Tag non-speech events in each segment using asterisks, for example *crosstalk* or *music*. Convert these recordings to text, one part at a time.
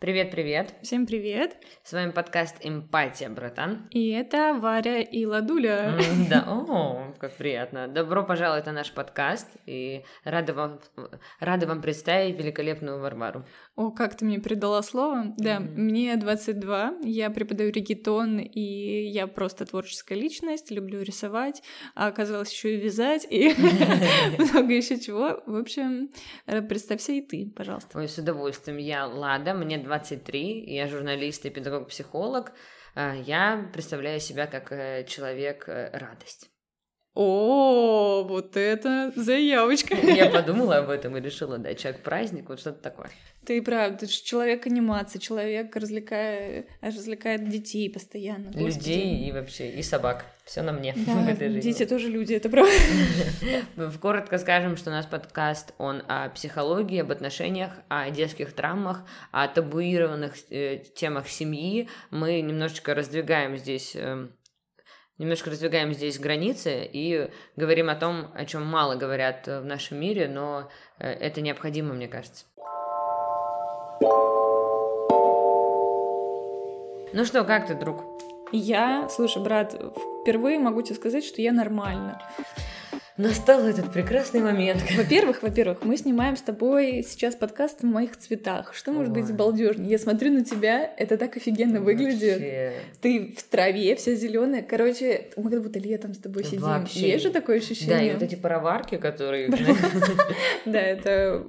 Привет-привет! Всем привет! С вами подкаст «Эмпатия, братан». И это Варя и Ладуля. Да, *laughs* о, как приятно. Добро пожаловать на наш подкаст, и рада вам, рада вам представить великолепную Варвару. О, как ты мне передала слово. Да, mm-hmm. мне 22, я преподаю регетон, и я просто творческая личность, люблю рисовать, а оказалось еще и вязать, и *laughs* *laughs* много еще чего. В общем, э, представься и ты, пожалуйста. Ой, с удовольствием. Я Лада, мне 23, я журналист и педагог-психолог. А, я представляю себя как э, человек э. О, вот это заявочка. Я подумала об этом и решила дать человек праздник, вот что-то такое. Ты прав, ты же человек анимации, человек развлекает, развлекает детей постоянно. Господи. Людей и вообще, и собак. Все на мне да, *laughs* в этой жизни. Дети тоже люди, это правда. Коротко скажем, что у нас подкаст, он о психологии, об отношениях, о детских травмах, о табуированных э, темах семьи. Мы немножечко раздвигаем здесь эм, немножко раздвигаем здесь границы и говорим о том, о чем мало говорят в нашем мире, но э, это необходимо, мне кажется. Ну что, как ты, друг? Я, слушай, брат, впервые могу тебе сказать, что я нормально. Настал этот прекрасный момент. Во-первых, во-первых, мы снимаем с тобой сейчас подкаст в моих цветах. Что может Ой. быть балдежнее? Я смотрю на тебя, это так офигенно выглядит. Вообще. Ты в траве, вся зеленая. Короче, мы как будто летом с тобой сидим. Вообще. Есть же такое ощущение? Да, и вот эти пароварки, которые... *laughs* *laughs* Да, это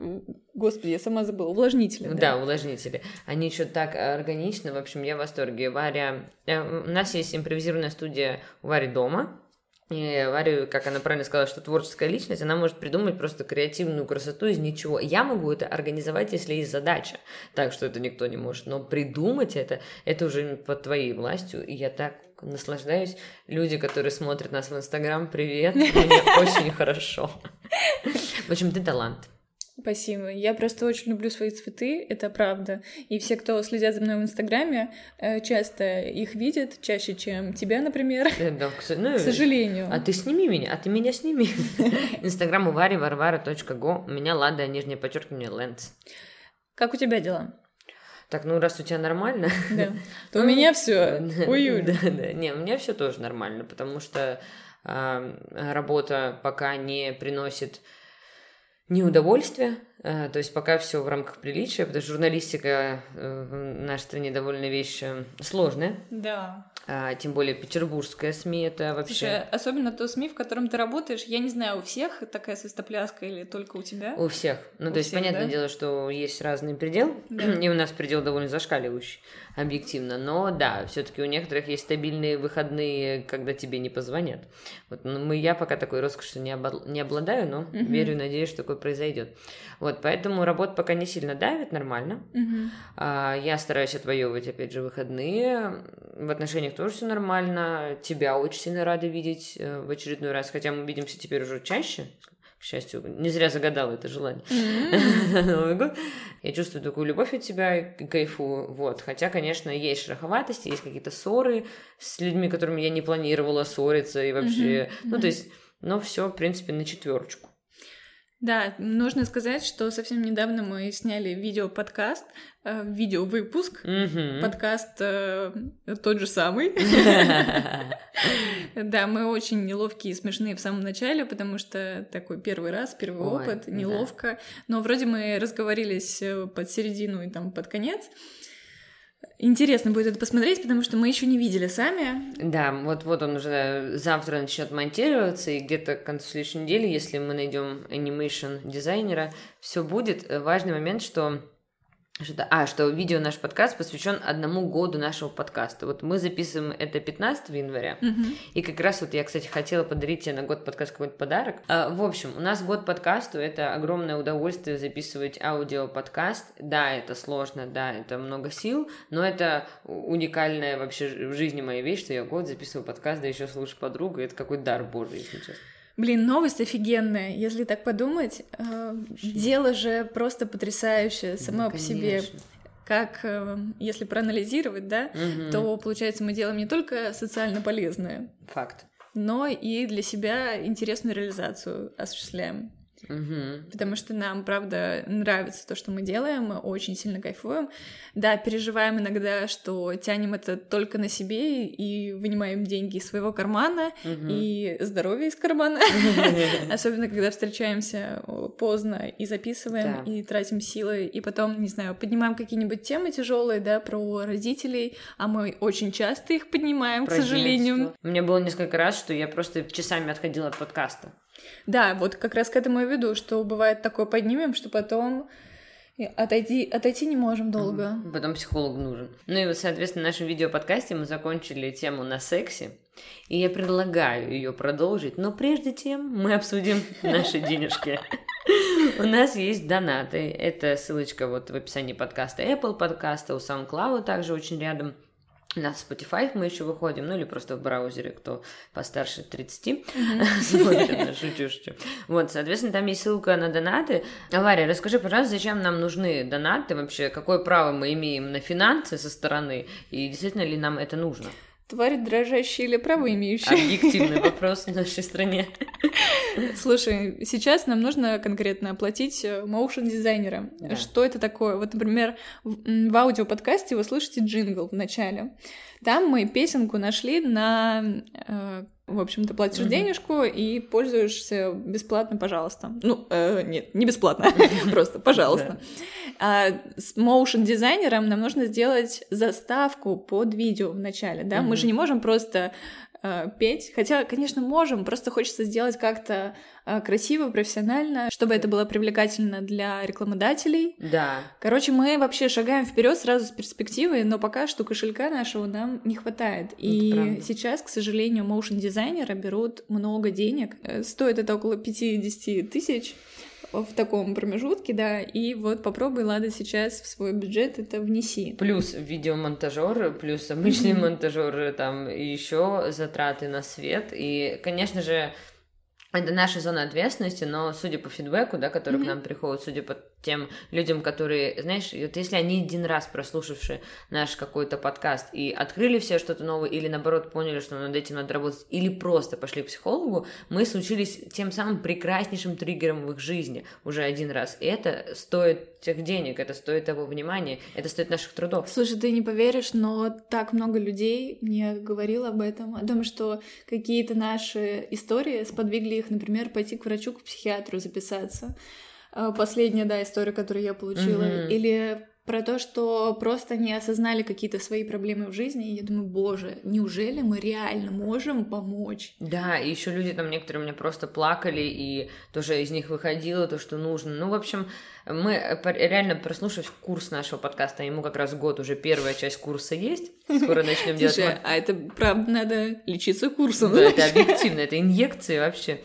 Господи, я сама забыла. Увлажнители. Да, увлажнители. Они еще так органичны. В общем, я в восторге. Варя... Э, у нас есть импровизированная студия у Вари дома. И Варя, как она правильно сказала, что творческая личность, она может придумать просто креативную красоту из ничего. Я могу это организовать, если есть задача, так что это никто не может. Но придумать это, это уже под твоей властью, и я так наслаждаюсь. Люди, которые смотрят нас в Инстаграм, привет, мне *laughs* очень хорошо. В общем, ты талант. Спасибо. Я просто очень люблю свои цветы, это правда. И все, кто следят за мной в Инстаграме, э, часто их видят, чаще, чем тебя, например. Э, да, к, ну, к сожалению. А ты сними меня, а ты меня сними. *laughs* Инстаграм у Вари, варвара.го. У меня Лада, нижнее подчеркивание, Лэнс. Как у тебя дела? Так, ну раз у тебя нормально, да. *laughs* то у меня все уют. Да, да, не, у меня все тоже нормально, потому что работа пока не приносит не удовольствие, э, то есть пока все в рамках приличия, потому что журналистика э, в нашей стране довольно вещь э, сложная. Да. А, тем более петербургская СМИ это вообще... Слушай, особенно то СМИ, в котором ты работаешь, я не знаю, у всех такая свистопляска или только у тебя? У всех. Ну, у то есть, всех, понятное да? дело, что есть разный предел, да. *clears throat* и у нас предел довольно зашкаливающий объективно. Но да, все-таки у некоторых есть стабильные выходные, когда тебе не позвонят. Вот ну, мы, я пока такой роскошью не, обла- не обладаю, но угу. верю надеюсь, что такое произойдет. Вот, поэтому работа пока не сильно давит, нормально. Угу. А, я стараюсь отвоевывать, опять же, выходные. В отношениях тоже все нормально. Тебя очень сильно рада видеть э, в очередной раз, хотя мы видимся теперь уже чаще, к счастью, не зря загадала это желание. Новый *laughs* год. Я чувствую такую любовь от тебя, кайфую, вот. Хотя, конечно, есть шероховатости, есть какие-то ссоры с людьми, которыми я не планировала ссориться и вообще, ну, то есть, но все, в принципе, на четверочку. Да, нужно сказать, что совсем недавно мы сняли видео-подкаст, э, видео-выпуск, mm-hmm. подкаст э, тот же самый. *laughs* Да, мы очень неловкие и смешные в самом начале, потому что такой первый раз, первый опыт, неловко. Но вроде мы разговорились э, под середину и там под конец. Интересно будет это посмотреть, потому что мы еще не видели сами. Да, вот вот он уже завтра начнет монтироваться, и где-то к концу следующей недели, если мы найдем анимейшн дизайнера, все будет. Важный момент, что что а, что видео наш подкаст посвящен одному году нашего подкаста. Вот мы записываем это 15 января. Угу. И как раз вот я, кстати, хотела подарить тебе на год подкаст какой-то подарок. А, в общем, у нас год подкасту это огромное удовольствие записывать аудио-подкаст. Да, это сложно, да, это много сил, но это уникальная вообще в жизни моя вещь, что я год записываю подкаст, да еще слушаю подругу. Это какой дар божий, если честно. Блин, новость офигенная, если так подумать. Э, дело же просто потрясающее само да, по себе. Как, э, если проанализировать, да, угу. то получается мы делаем не только социально полезное. Факт. Но и для себя интересную реализацию осуществляем. Угу. Потому что нам, правда, нравится то, что мы делаем, мы очень сильно кайфуем. Да, переживаем иногда, что тянем это только на себе и вынимаем деньги из своего кармана угу. и здоровье из кармана. *laughs* Особенно, когда встречаемся поздно и записываем, и тратим силы, и потом, не знаю, поднимаем какие-нибудь темы тяжелые, да, про родителей, а мы очень часто их поднимаем, к сожалению. У меня было несколько раз, что я просто часами отходила от подкаста. Да, вот как раз к этому я веду, что бывает такое поднимем, что потом отойти, отойти не можем долго. Потом психолог нужен. Ну и, соответственно, в нашем видеоподкасте мы закончили тему на сексе, и я предлагаю ее продолжить, но прежде тем мы обсудим наши *laughs* денежки. У нас есть донаты. Это ссылочка вот в описании подкаста Apple подкаста, у SoundCloud также очень рядом на Spotify мы еще выходим, ну или просто в браузере, кто постарше 30 *laughs* смотрит, шучу, шучу. Вот, соответственно, там есть ссылка на донаты. Варя, расскажи, пожалуйста, зачем нам нужны донаты вообще? Какое право мы имеем на финансы со стороны? И действительно ли нам это нужно? Тварь дрожащая или право имеющая? Объективный *laughs* вопрос в нашей стране. Слушай, сейчас нам нужно конкретно оплатить моушен э, дизайнера. Да. Что это такое? Вот, например, в, в аудиоподкасте вы слышите джингл в начале. Там мы песенку нашли на э, в общем, ты платишь mm-hmm. денежку и пользуешься бесплатно, пожалуйста. Ну, э, нет, не бесплатно, *laughs* просто пожалуйста. А с моушен дизайнером нам нужно сделать заставку под видео в начале, да? Мы же не можем просто э, петь. Хотя, конечно, можем, просто хочется сделать как-то э, красиво, профессионально, чтобы это было привлекательно для рекламодателей. Да. Короче, мы вообще шагаем вперед сразу с перспективой, но пока что кошелька нашего нам не хватает. И сейчас, к сожалению, моушен дизайнера берут много денег. Э, стоит это около 50 тысяч в таком промежутке, да, и вот попробуй, Лада, сейчас в свой бюджет это внеси. Плюс видеомонтажер, плюс обычный монтажер, там еще затраты на свет, и, конечно же, это наша зона ответственности, но судя по фидбэку, да, который mm-hmm. к нам приходит, судя по тем людям, которые, знаешь, вот если они один раз прослушавши наш какой-то подкаст и открыли все что-то новое, или наоборот поняли, что над этим надо работать, или просто пошли к психологу, мы случились тем самым прекраснейшим триггером в их жизни уже один раз. И это стоит тех денег, это стоит того внимания, это стоит наших трудов. Слушай, ты не поверишь, но так много людей мне говорило об этом, о том, что какие-то наши истории сподвигли их, например, пойти к врачу, к психиатру записаться. А, последняя, да, история, которую я получила. Mm-hmm. Или про то, что просто не осознали какие-то свои проблемы в жизни, и я думаю, боже, неужели мы реально можем помочь? Да, и еще люди там некоторые у меня просто плакали, и тоже из них выходило то, что нужно. Ну, в общем, мы реально прослушав курс нашего подкаста, ему как раз год уже первая часть курса есть, скоро начнем делать. Слушай, а это правда надо лечиться курсом. Да, это объективно, это инъекции вообще.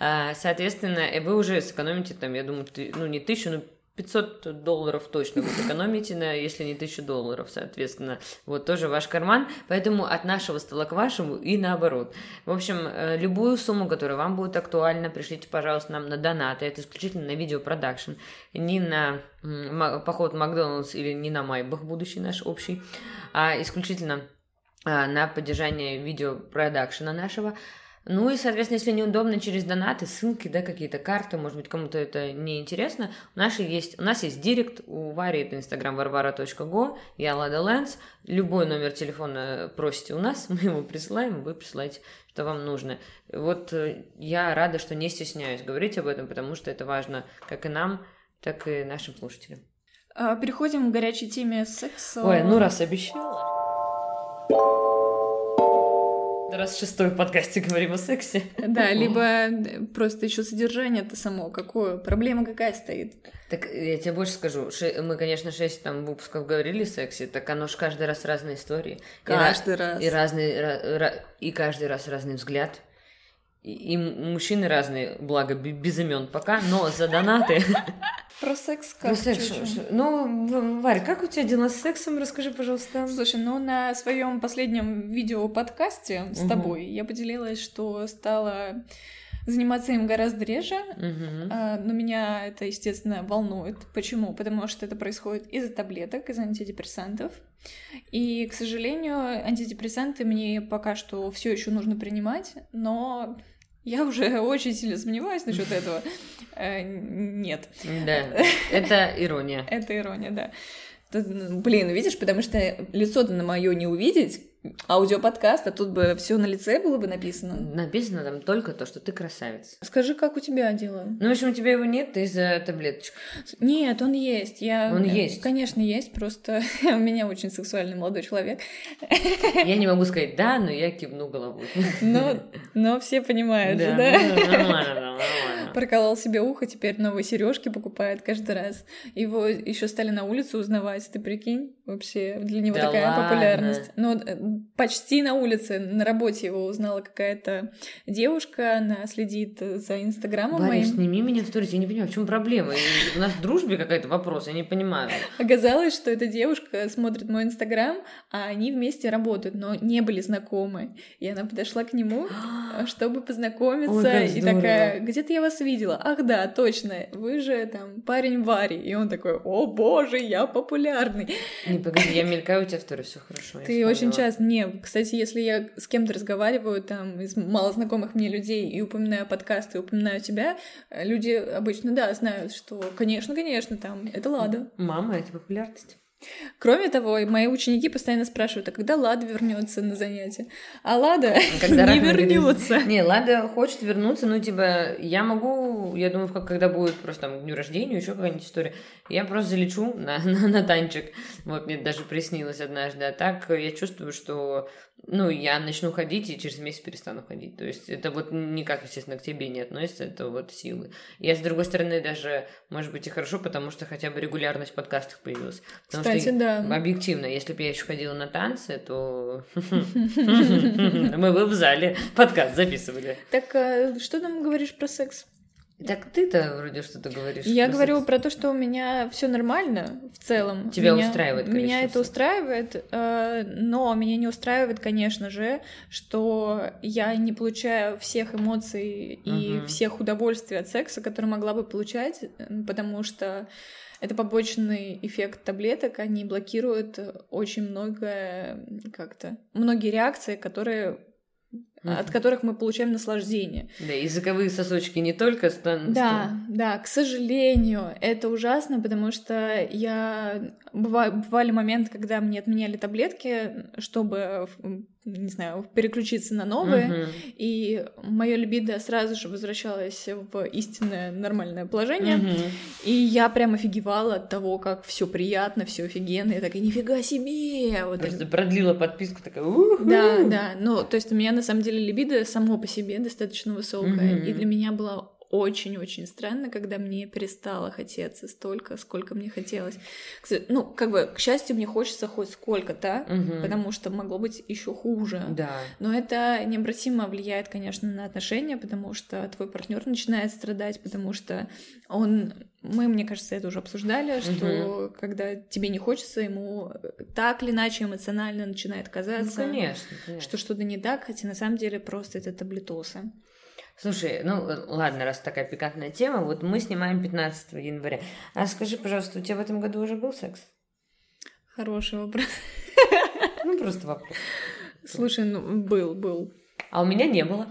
А, соответственно, вы уже сэкономите там, я думаю, ну не тысячу, но 500 долларов точно вы сэкономите, на, если не 1000 долларов, соответственно. Вот тоже ваш карман. Поэтому от нашего стола к вашему и наоборот. В общем, э, любую сумму, которая вам будет актуальна, пришлите, пожалуйста, нам на донаты. Это исключительно на видеопродакшн. Не на поход в Макдональдс или не на Майбах, будущий наш общий, а исключительно а, на поддержание видеопродакшена нашего. Ну и, соответственно, если неудобно через донаты, ссылки, да, какие-то карты, может быть, кому-то это не интересно, у нас есть, у нас есть директ, у Вари это инстаграм varvara.go, я Лада Лэнс, любой номер телефона просите у нас, *laughs* мы его присылаем, вы присылаете, что вам нужно. Вот э, я рада, что не стесняюсь говорить об этом, потому что это важно как и нам, так и нашим слушателям. А, переходим к горячей теме секса. Ой, ну раз обещала раз шестой в подкасте говорим о сексе. Да, либо просто еще содержание это само, какое, проблема какая стоит. Так я тебе больше скажу, мы, конечно, шесть там выпусков говорили о сексе, так оно же каждый раз разные истории. Каждый и раз. И разный, и каждый раз разный взгляд. И, и мужчины разные, благо без имен пока, но за донаты. Про секс как? Про секс. Ну, Варь, как у тебя дела с сексом? Расскажи, пожалуйста. Слушай, ну на своем последнем видео-подкасте с угу. тобой я поделилась, что стала заниматься им гораздо реже, угу. но меня это, естественно, волнует. Почему? Потому что это происходит из-за таблеток, из-за антидепрессантов. И, к сожалению, антидепрессанты мне пока что все еще нужно принимать, но Я уже *laughs* очень сильно сомневаюсь насчет этого. Э, нет. Да, это ирония. Это ирония, да. Блин, видишь, потому что лицо-то на мое не увидеть, аудиоподкаст, а тут бы все на лице было бы написано. Написано там только то, что ты красавец. Скажи, как у тебя дела? Ну, в общем, у тебя его нет, из-за таблеточек. Нет, он есть. Я... Он есть? Конечно, есть, просто *laughs* у меня очень сексуальный молодой человек. Я не могу сказать «да», но я кивну головой. Но, но все понимают, да? да? Ну, нормально, нормально. Проколол себе ухо, теперь новые сережки покупает каждый раз. Его еще стали на улицу узнавать, ты прикинь? Вообще для него да такая ладно. популярность. Но э, почти на улице, на работе его узнала какая-то девушка, она следит за инстаграмом Варя, моим. сними меня в сторис, я не понимаю, в чем проблема? У нас в дружбе какой-то вопрос, я не понимаю. Оказалось, что эта девушка смотрит мой инстаграм, а они вместе работают, но не были знакомы. И она подошла к нему, *gasps* чтобы познакомиться, Ой, и такая, где-то я вас видела. Ах да, точно, вы же там парень Вари. И он такой, о боже, я популярный. Не, погоди, я мелькаю у тебя в сторис, все хорошо. Ты очень часто, не, кстати, если я с кем-то разговариваю, там, из малознакомых мне людей, и упоминаю подкасты, и упоминаю тебя, люди обычно, да, знают, что, конечно, конечно, там, это Лада. Мама, это популярность. Кроме того, мои ученики постоянно спрашивают, а когда Лада вернется на занятия? А Лада когда *laughs* не вернется. Не, Лада хочет вернуться, ну, типа, я могу, я думаю, как, когда будет просто там дню рождения, еще какая-нибудь история, я просто залечу на, *laughs* на, на танчик. Вот мне даже приснилось однажды. А так я чувствую, что ну, я начну ходить и через месяц перестану ходить. То есть это вот никак, естественно, к тебе не относится, это вот силы. Я, с другой стороны, даже, может быть, и хорошо, потому что хотя бы регулярность в подкастах появилась. Потому Кстати, что, да. Объективно, если бы я еще ходила на танцы, то *laughs* мы бы в зале подкаст записывали. Так а что там говоришь про секс? Так ты-то вроде что-то говоришь. Я про говорю про то, что у меня все нормально в целом. Тебя меня, устраивает, конечно. Меня это устраивает, э, но меня не устраивает, конечно же, что я не получаю всех эмоций и угу. всех удовольствий от секса, которые могла бы получать, потому что это побочный эффект таблеток, они блокируют очень многое как-то, многие реакции, которые mm-hmm. от которых мы получаем наслаждение. Да, языковые сосочки не только стан... Да, да, к сожалению, это ужасно, потому что я... Бывали моменты, когда мне отменяли таблетки, чтобы не знаю, переключиться на новые, uh-huh. и мое либидо сразу же возвращалось в истинное нормальное положение, uh-huh. и я прям офигевала от того, как все приятно, все офигенно, и такая, нифига себе! Вот Просто так... продлила подписку, такая, У-ху! Да, да, ну, то есть у меня на самом деле либидо само по себе достаточно высокое, uh-huh. и для меня было очень-очень странно, когда мне перестало хотеться столько, сколько мне хотелось. Ну, как бы, к счастью, мне хочется хоть сколько-то, угу. потому что могло быть еще хуже. Да. Но это необратимо влияет, конечно, на отношения, потому что твой партнер начинает страдать, потому что он мы, мне кажется, это уже обсуждали, что угу. когда тебе не хочется, ему так или иначе эмоционально начинает казаться, ну, конечно, конечно. что что-то не так, хотя на самом деле просто это таблетосы. Слушай, ну ладно, раз такая пикантная тема, вот мы снимаем 15 января. А скажи, пожалуйста, у тебя в этом году уже был секс? Хороший вопрос. Ну, просто вопрос. Слушай, ну, был, был. А у меня не было.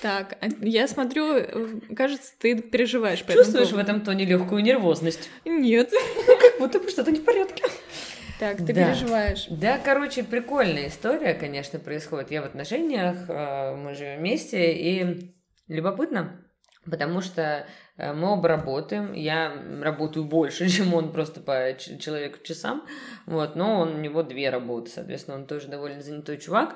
Так, а я смотрю, э, кажется, ты переживаешь по Чувствуешь этому в этом тоне легкую нервозность? Нет. Как будто бы что-то не в порядке. Так, ты да. переживаешь. Да, короче, прикольная история, конечно, происходит. Я в отношениях, э, мы живем вместе, и любопытно, потому что э, мы оба работаем, я работаю больше, *laughs* чем он просто по человеку часам, вот, но он, у него две работы, соответственно, он тоже довольно занятой чувак,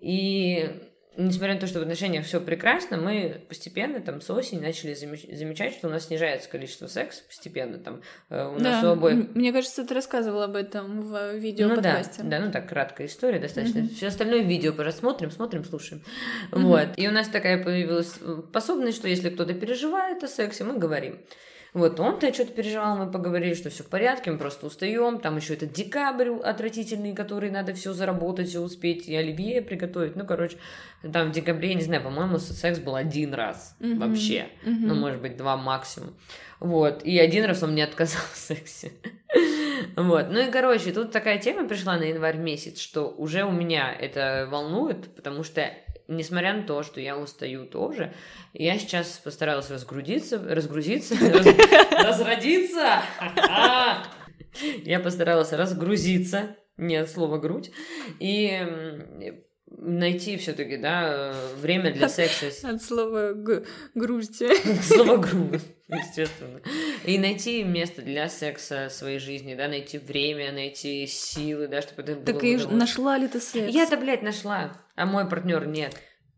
и несмотря на то, что в отношениях все прекрасно, мы постепенно там с осени начали замечать, что у нас снижается количество секса постепенно там э, у да, нас у обоих. Мне кажется, ты рассказывал об этом в видео ну. Да, да, ну так краткая история достаточно. Mm-hmm. Все остальное видео пожалуйста, смотрим, смотрим, слушаем. Mm-hmm. Вот. И у нас такая появилась способность, что если кто-то переживает о сексе, мы говорим. Вот он-то что-то переживал, мы поговорили, что все в порядке, мы просто устаем. Там еще этот декабрь отвратительный, который надо все заработать, все успеть, и оливье приготовить. Ну, короче, там в декабре, не знаю, по-моему, секс был один раз mm-hmm. вообще. Mm-hmm. Ну, может быть, два максимум. Вот. И один раз он мне отказал в сексе. Вот. Ну и, короче, тут такая тема пришла на январь месяц, что уже у меня это волнует, потому что несмотря на то, что я устаю тоже, я сейчас постаралась разгрузиться, *laughs* разгрузиться, разродиться. Я постаралась разгрузиться, не от слова грудь, и найти все-таки, да, время для секса. От слова грусть. От слова грусть, естественно. И найти место для секса в своей жизни, да, найти время, найти силы, да, чтобы это было. Так и нашла ли ты секс? Я-то, блядь, нашла, а мой партнер нет.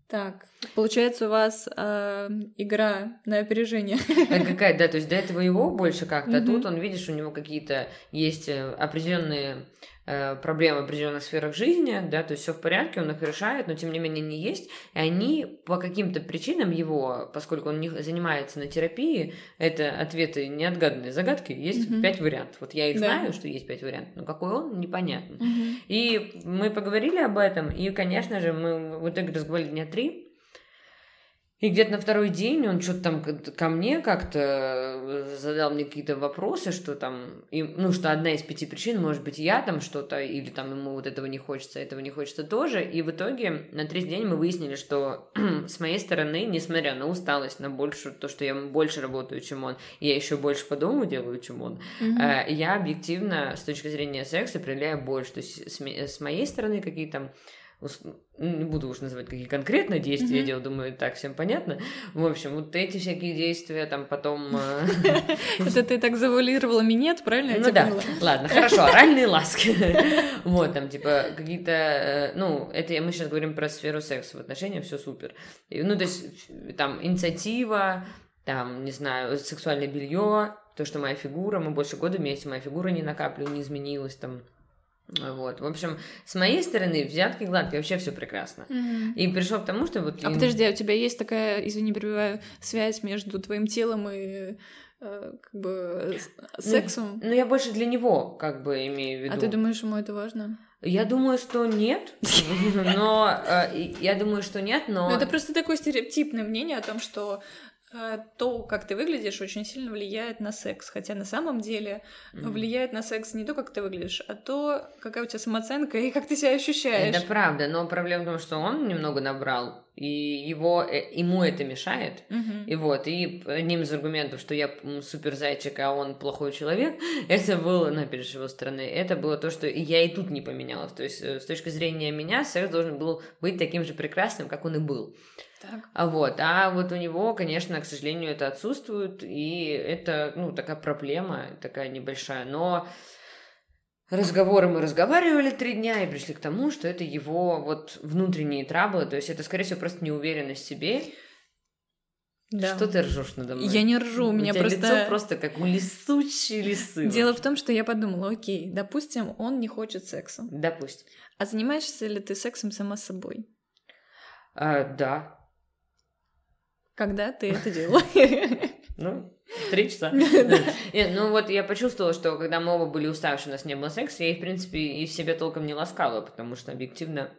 Так, получается у вас э, игра на опережение. А какая, да, то есть до этого его больше как-то, а тут он, видишь, у него какие-то есть э, определенные проблемы в определенных сферах жизни, да, то есть все в порядке, он их решает, но тем не менее не есть, и они по каким-то причинам его, поскольку он не занимается на терапии, это ответы неотгаданные загадки, есть mm-hmm. пять вариантов. Вот я их да. знаю, что есть пять вариантов, но какой он, непонятно. Mm-hmm. И мы поговорили об этом, и, конечно же, мы в итоге разговаривали дня три, и где-то на второй день он что-то там ко мне как-то э, задал мне какие-то вопросы, что там, и, ну, что одна из пяти причин, может быть, я там что-то, или там ему вот этого не хочется, этого не хочется тоже. И в итоге на третий день мы выяснили, что *clears throat* с моей стороны, несмотря на усталость, на больше, то, что я больше работаю, чем он, я еще больше по дому делаю, чем он, mm-hmm. я объективно с точки зрения секса проявляю больше. То есть с, с моей стороны какие-то не буду уж называть какие конкретно действия mm-hmm. я делаю, думаю, так всем понятно. В общем, вот эти всякие действия, там потом... Э, *laughs* Это ты так завуалировала минет, правильно? Ну да, ладно, хорошо, оральные ласки. *laughs* Вот, там, типа, какие-то... Э, ну, это мы сейчас говорим про сферу секса в отношениях, все супер. Ну, то есть, там, инициатива, там, не знаю, сексуальное белье, то, что моя фигура, мы больше года вместе, моя фигура не накапливала, не изменилась, там, вот, в общем, с моей стороны, взятки гладкие, вообще все прекрасно. Mm-hmm. И пришел к тому, что вот... А подожди, а у тебя есть такая, извини, перебиваю, связь между твоим телом и э, как бы ну, сексом? Ну, ну, я больше для него, как бы, имею в виду. А ты думаешь, ему это важно? Я думаю, что нет, *laughs* но э, я думаю, что нет, но... Ну, это просто такое стереотипное мнение о том, что то, как ты выглядишь, очень сильно влияет на секс. Хотя на самом деле mm. влияет на секс не то, как ты выглядишь, а то, какая у тебя самооценка и как ты себя ощущаешь. Это правда, но проблема в том, что он немного набрал, и его, э, ему это мешает. Mm-hmm. И вот, и одним из аргументов, что я супер зайчик, а он плохой человек, *laughs* это было, ну, опять же, его стороны, это было то, что я и тут не поменялась. То есть, э, с точки зрения меня, секс должен был быть таким же прекрасным, как он и был. Так. А вот, а вот у него, конечно, к сожалению, это отсутствует, и это, ну, такая проблема, такая небольшая, но разговоры мы разговаривали три дня и пришли к тому, что это его вот внутренние траблы, то есть это, скорее всего, просто неуверенность в себе. Да. Что ты ржешь надо мной? Я не ржу, у, у меня тебя просто... лицо просто как у лисучей лисы. *laughs* Дело в том, что я подумала, окей, допустим, он не хочет секса. Допустим. А занимаешься ли ты сексом сама собой? А, да. Когда ты это *laughs* делала? Ну, три часа. *laughs* Ну вот я почувствовала, что когда мы оба были уставшие, у нас не было секса, я, в принципе, и себе толком не ласкала, потому что объективно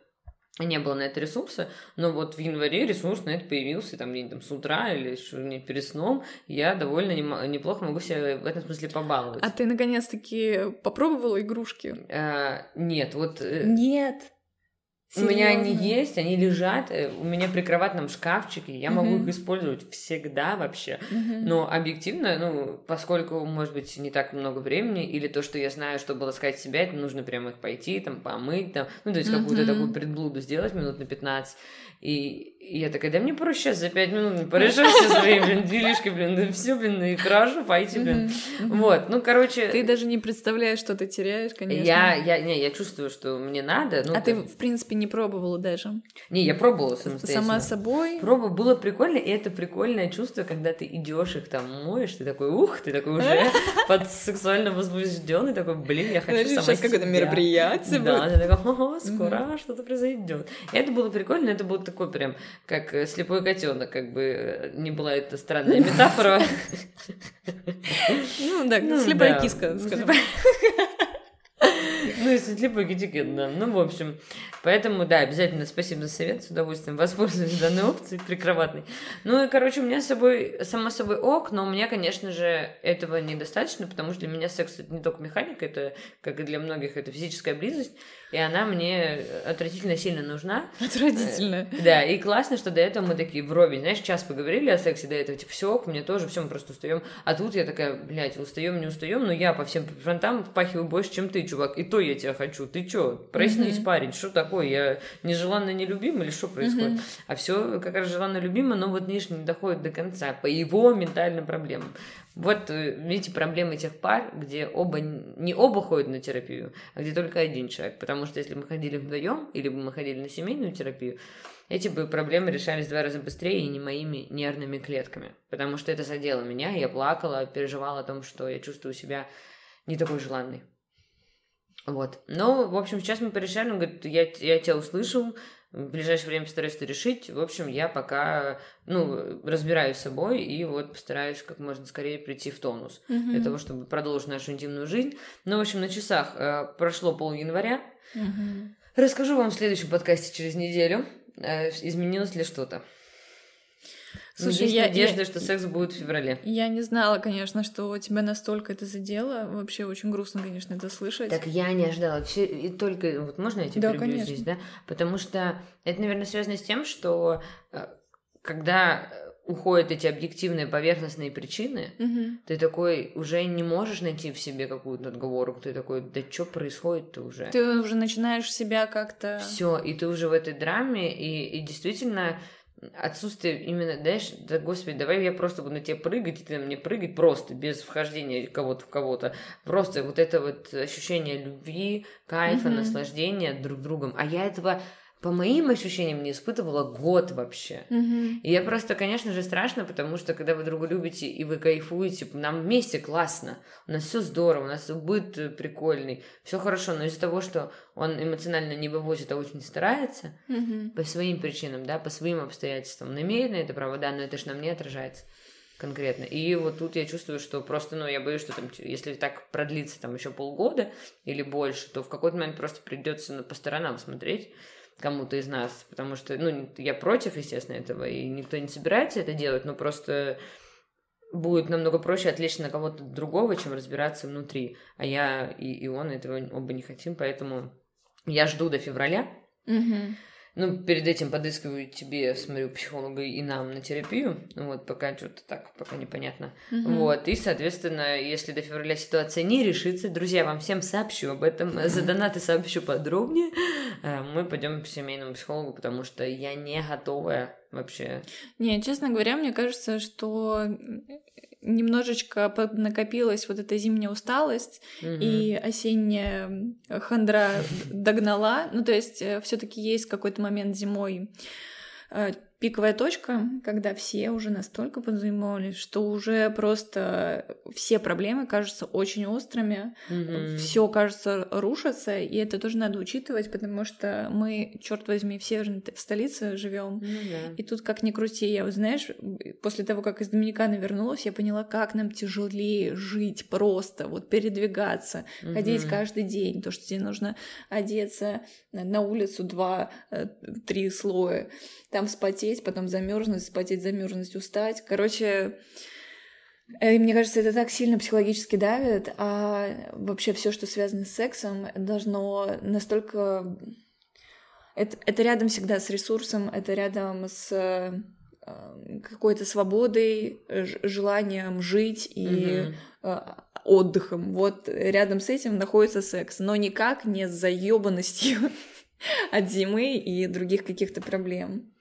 не было на это ресурса, но вот в январе ресурс на это появился, там, где там с утра или перед сном, я довольно неплохо могу себя в этом смысле побаловать. А ты наконец-таки попробовала игрушки? А, нет, вот... Э, нет! Серьезно? У меня они есть, они лежат э, у меня при кроватном шкафчике, я могу их использовать всегда вообще. Но объективно, ну, поскольку, может быть, не так много времени, или то, что я знаю, чтобы ласкать себя, это нужно прямо их пойти, там, помыть, там, ну, то есть какую-то такую предблуду сделать минут на 15. И я такая, да мне проще сейчас за пять минут порешать все свои, блин, делишки, блин, да все, блин, и хорошо, пойти, блин. Вот, ну, короче... Ты даже не представляешь, что ты теряешь, конечно. Я, я, не, я чувствую, что мне надо. Ну, а ты, в принципе, не пробовала даже? Не, я пробовала самостоятельно. Сама собой? Проба было прикольно, и это прикольное чувство, когда ты идешь их там моешь, ты такой, ух, ты такой уже под сексуально возбужденный, такой, блин, я хочу сама Сейчас какое-то мероприятие Да, ты такой, скоро что-то произойдет. Это было прикольно, это было такой прям как э, слепой котенок, как бы э, не была это странная метафора. Ну да, ну слепая киска, скажем. Ну, если слепой этикет, да. Ну, в общем, поэтому, да, обязательно спасибо за совет, с удовольствием воспользуюсь данной опцией прикроватной. Ну, и, короче, у меня с собой, само собой, ок, но у меня, конечно же, этого недостаточно, потому что для меня секс это не только механика, это, как и для многих, это физическая близость, и она мне отвратительно сильно нужна. Отвратительно. Э, да, и классно, что до этого мы такие вровень, знаешь, час поговорили о сексе до этого, типа, все, мне тоже, все, мы просто устаем. А тут я такая, блядь, устаем, не устаем, но я по всем фронтам впахиваю больше, чем ты, чувак, и то я тебя хочу. Ты чё, проснись, mm-hmm. парень, что такое? Я нежеланно нелюбим или что происходит? Mm-hmm. А все как раз желанно любимо, но вот, видишь, не доходит до конца по его ментальным проблемам. Вот, э, видите, проблемы тех пар, где оба, не оба ходят на терапию, а где только один человек. Потому что если мы ходили вдвоем, или бы мы ходили на семейную терапию, эти бы проблемы решались в два раза быстрее и не моими нервными клетками. Потому что это задело меня, я плакала, переживала о том, что я чувствую себя не такой желанной. Вот. Но, в общем, сейчас мы порешали, он говорит, я, я тебя услышал, в ближайшее время постараюсь это решить. В общем, я пока, ну, разбираюсь с собой и вот постараюсь как можно скорее прийти в тонус mm-hmm. для того, чтобы продолжить нашу интимную жизнь. Ну, в общем, на часах э, прошло пол января. Mm-hmm. Расскажу вам в следующем подкасте через неделю, э, изменилось ли что-то. Слушай, есть я, надежда, я, что секс будет в феврале. Я не знала, конечно, что тебя настолько это задело. Вообще очень грустно, конечно, это слышать. Так я не ожидала. Все, и только... Вот можно я тебя да, конечно. здесь, да? Потому что это, наверное, связано с тем, что э, когда уходят эти объективные поверхностные причины, угу. ты такой уже не можешь найти в себе какую-то отговорку, ты такой, да что происходит-то уже? Ты уже начинаешь себя как-то... Все, и ты уже в этой драме, и, и действительно отсутствие именно, знаешь, да господи, давай я просто буду на тебе прыгать, и ты на мне прыгать просто, без вхождения кого-то в кого-то. Просто вот это вот ощущение любви, кайфа, mm-hmm. наслаждения друг другом. А я этого по моим ощущениям, не испытывала год вообще. Mm-hmm. И я просто, конечно же, страшно, потому что когда вы друга любите и вы кайфуете, нам вместе классно, у нас все здорово, у нас быт прикольный, все хорошо, но из-за того, что он эмоционально не вывозит, а очень старается mm-hmm. по своим причинам, да, по своим обстоятельствам, он имеет на это право, да, но это же на мне отражается конкретно. И вот тут я чувствую, что просто, ну, я боюсь, что там, если так продлится там еще полгода или больше, то в какой-то момент просто придется по сторонам смотреть кому-то из нас, потому что, ну, я против, естественно, этого, и никто не собирается это делать, но просто будет намного проще отвлечься на кого-то другого, чем разбираться внутри. А я и, и он этого оба не хотим, поэтому я жду до февраля. Угу. Ну, перед этим подыскиваю тебе, смотрю, психолога и нам на терапию. Вот, пока что-то так, пока непонятно. Угу. Вот, и, соответственно, если до февраля ситуация не решится, друзья, вам всем сообщу об этом, *laughs* за донаты сообщу подробнее. Э, мы пойдем к семейному психологу, потому что я не готовая вообще. Не, честно говоря, мне кажется, что немножечко накопилась вот эта зимняя усталость, угу. и осенняя хандра догнала. Ну, то есть, э, все-таки есть какой-то момент зимой э, пиковая точка, когда все уже настолько подзаимовались, что уже просто все проблемы кажутся очень острыми, mm-hmm. все кажется рушится, и это тоже надо учитывать, потому что мы, черт возьми, в северной столице живем, mm-hmm. и тут как ни крути, я вот знаешь, после того, как из Доминиканы вернулась, я поняла, как нам тяжелее жить просто, вот передвигаться, mm-hmm. ходить каждый день, то, что тебе нужно одеться на улицу два-три э, слоя, там вспотеть, потом замерзнуть, вспотеть, замерзнуть, устать. Короче, э, мне кажется, это так сильно психологически давит, а вообще все, что связано с сексом, должно настолько... Это, это рядом всегда с ресурсом, это рядом с э, какой-то свободой, желанием жить и mm-hmm. отдыхом. Вот рядом с этим находится секс, но никак не с заебанностью *laughs* от зимы и других каких-то проблем.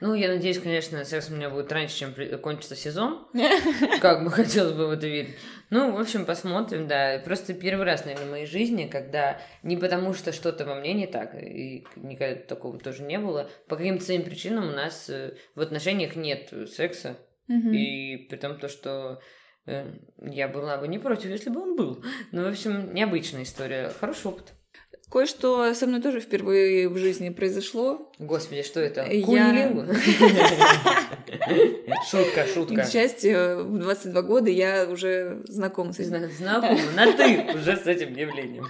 Ну, я надеюсь, конечно, секс у меня будет раньше, чем кончится сезон. *laughs* Как бы хотелось бы в это верить. Ну, в общем, посмотрим, да. Просто первый раз, наверное, в моей жизни, когда не потому, что что-то во мне не так, и никогда такого тоже не было, по каким-то своим причинам у нас э, в отношениях нет секса. И при том то, что э, я была бы не против, если бы он был. Ну, в общем, необычная история. Хороший опыт. Кое-что со мной тоже впервые в жизни произошло. Господи, что это? Кунилингу? *laughs* Шутка, шутка. К счастью, в 22 года я уже знакома с этим. Знакома, на ты уже с этим явлением.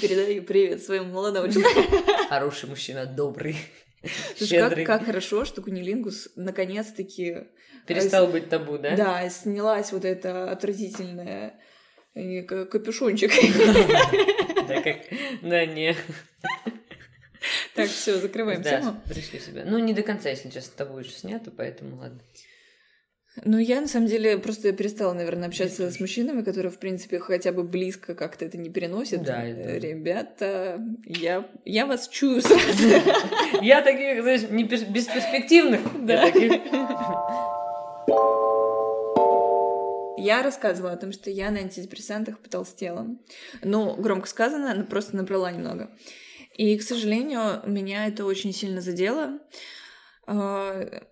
Передаю привет своему молодому *laughs* человеку. Хороший мужчина, добрый. Слушай, как, как хорошо, что кунилингус наконец-таки... Э, Перестал быть табу, да? Да, снялась вот эта отвратительная капюшончик. *laughs* Да, не. Так, все, закрываем тему. пришли себя. Ну, не до конца, если честно, табу еще снято, поэтому ладно. Ну, я на самом деле просто перестала, наверное, общаться с мужчинами, которые, в принципе, хотя бы близко как-то это не переносят. Да, это... Ребята, я, я вас чую сразу. *laughs* Я таких, знаешь, не бесперспективных. Да. *laughs* Я рассказывала о том, что я на антидепрессантах потолстела. Ну, громко сказано, просто набрала немного. И, к сожалению, меня это очень сильно задело а,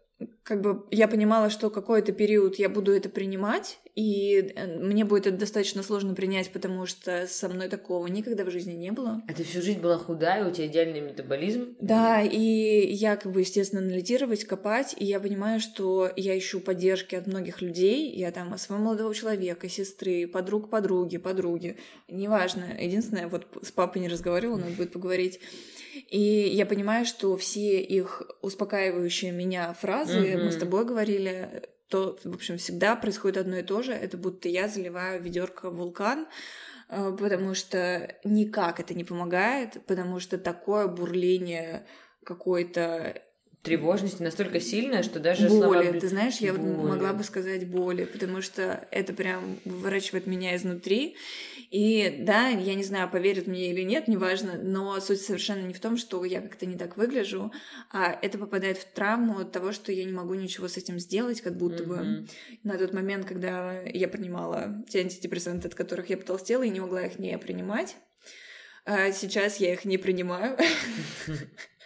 как бы я понимала, что какой-то период я буду это принимать, и э, мне будет это достаточно сложно принять, потому что со мной такого никогда в жизни не было. А ты всю жизнь была худая, у тебя идеальный метаболизм? Да, и я как бы, естественно, анализировать, копать, и я понимаю, что я ищу поддержки от многих людей, я там своего молодого человека, сестры, подруг подруги, подруги, неважно. Единственное, вот с папой не разговаривала, надо будет поговорить. И я понимаю, что все их успокаивающие меня фразы, mm-hmm. мы с тобой говорили, то, в общем, всегда происходит одно и то же. Это будто я заливаю ведерко вулкан, э, потому что никак это не помогает, потому что такое бурление какой-то тревожность настолько сильная, что даже боли. слова... Ты знаешь, я боли. могла бы сказать боли, потому что это прям выворачивает меня изнутри. И да, я не знаю, поверят мне или нет, неважно, но суть совершенно не в том, что я как-то не так выгляжу, а это попадает в травму от того, что я не могу ничего с этим сделать, как будто mm-hmm. бы на тот момент, когда я принимала те антидепрессанты, от которых я потолстела, и не могла их не принимать. А сейчас я их не принимаю. *laughs*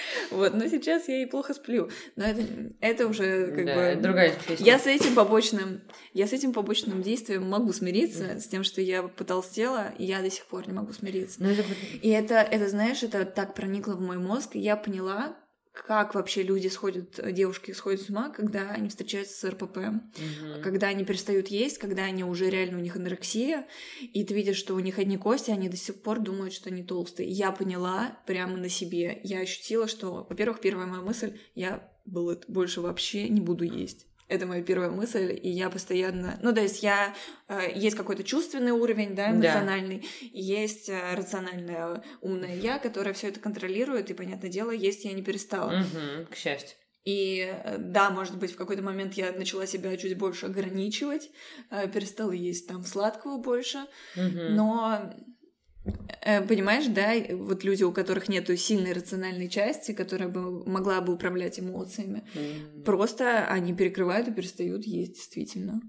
*laughs* Вот, но сейчас я и плохо сплю. Но это, это уже как да, бы... другая песня. Я с этим побочным... Я с этим побочным действием могу смириться, mm. с тем, что я потолстела, и я до сих пор не могу смириться. Но это... И это, это, знаешь, это так проникло в мой мозг, и я поняла, как вообще люди сходят, девушки сходят с ума, когда они встречаются с РПП, угу. когда они перестают есть, когда они уже реально у них анорексия, и ты видишь, что у них одни кости, они до сих пор думают, что они толстые. Я поняла прямо на себе, я ощутила, что, во-первых, первая моя мысль, я больше вообще не буду есть. Это моя первая мысль, и я постоянно... Ну, то есть я... Э, есть какой-то чувственный уровень, да, эмоциональный, да. есть э, рациональное умное я, которое все это контролирует, и, понятное дело, есть я не перестала. Угу, к счастью. И э, да, может быть, в какой-то момент я начала себя чуть больше ограничивать, перестала есть там сладкого больше, угу. но понимаешь, да, вот люди, у которых нет сильной рациональной части, которая бы могла бы управлять эмоциями, mm-hmm. просто они перекрывают и перестают есть, действительно.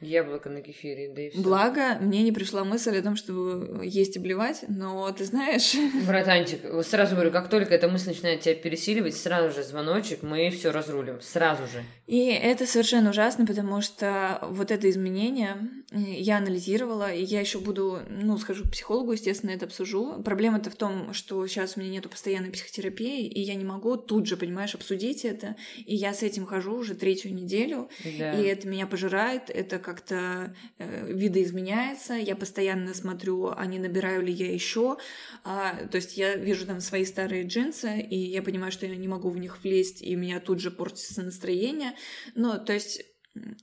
Яблоко на кефире, да и все. Благо, мне не пришла мысль о том, чтобы есть и блевать, но ты знаешь... *laughs* Братанчик, сразу говорю, как только эта мысль начинает тебя пересиливать, сразу же звоночек, мы все разрулим, сразу же. И это совершенно ужасно, потому что вот это изменение э, я анализировала, и я еще буду, ну, схожу к психологу, естественно, это обсужу. Проблема-то в том, что сейчас у меня нету постоянной психотерапии, и я не могу тут же, понимаешь, обсудить это. И я с этим хожу уже третью неделю, да. и это меня пожирает, это как-то э, видоизменяется. Я постоянно смотрю, а не набираю ли я еще. А, то есть я вижу там свои старые джинсы, и я понимаю, что я не могу в них влезть, и у меня тут же портится настроение. Ну, то есть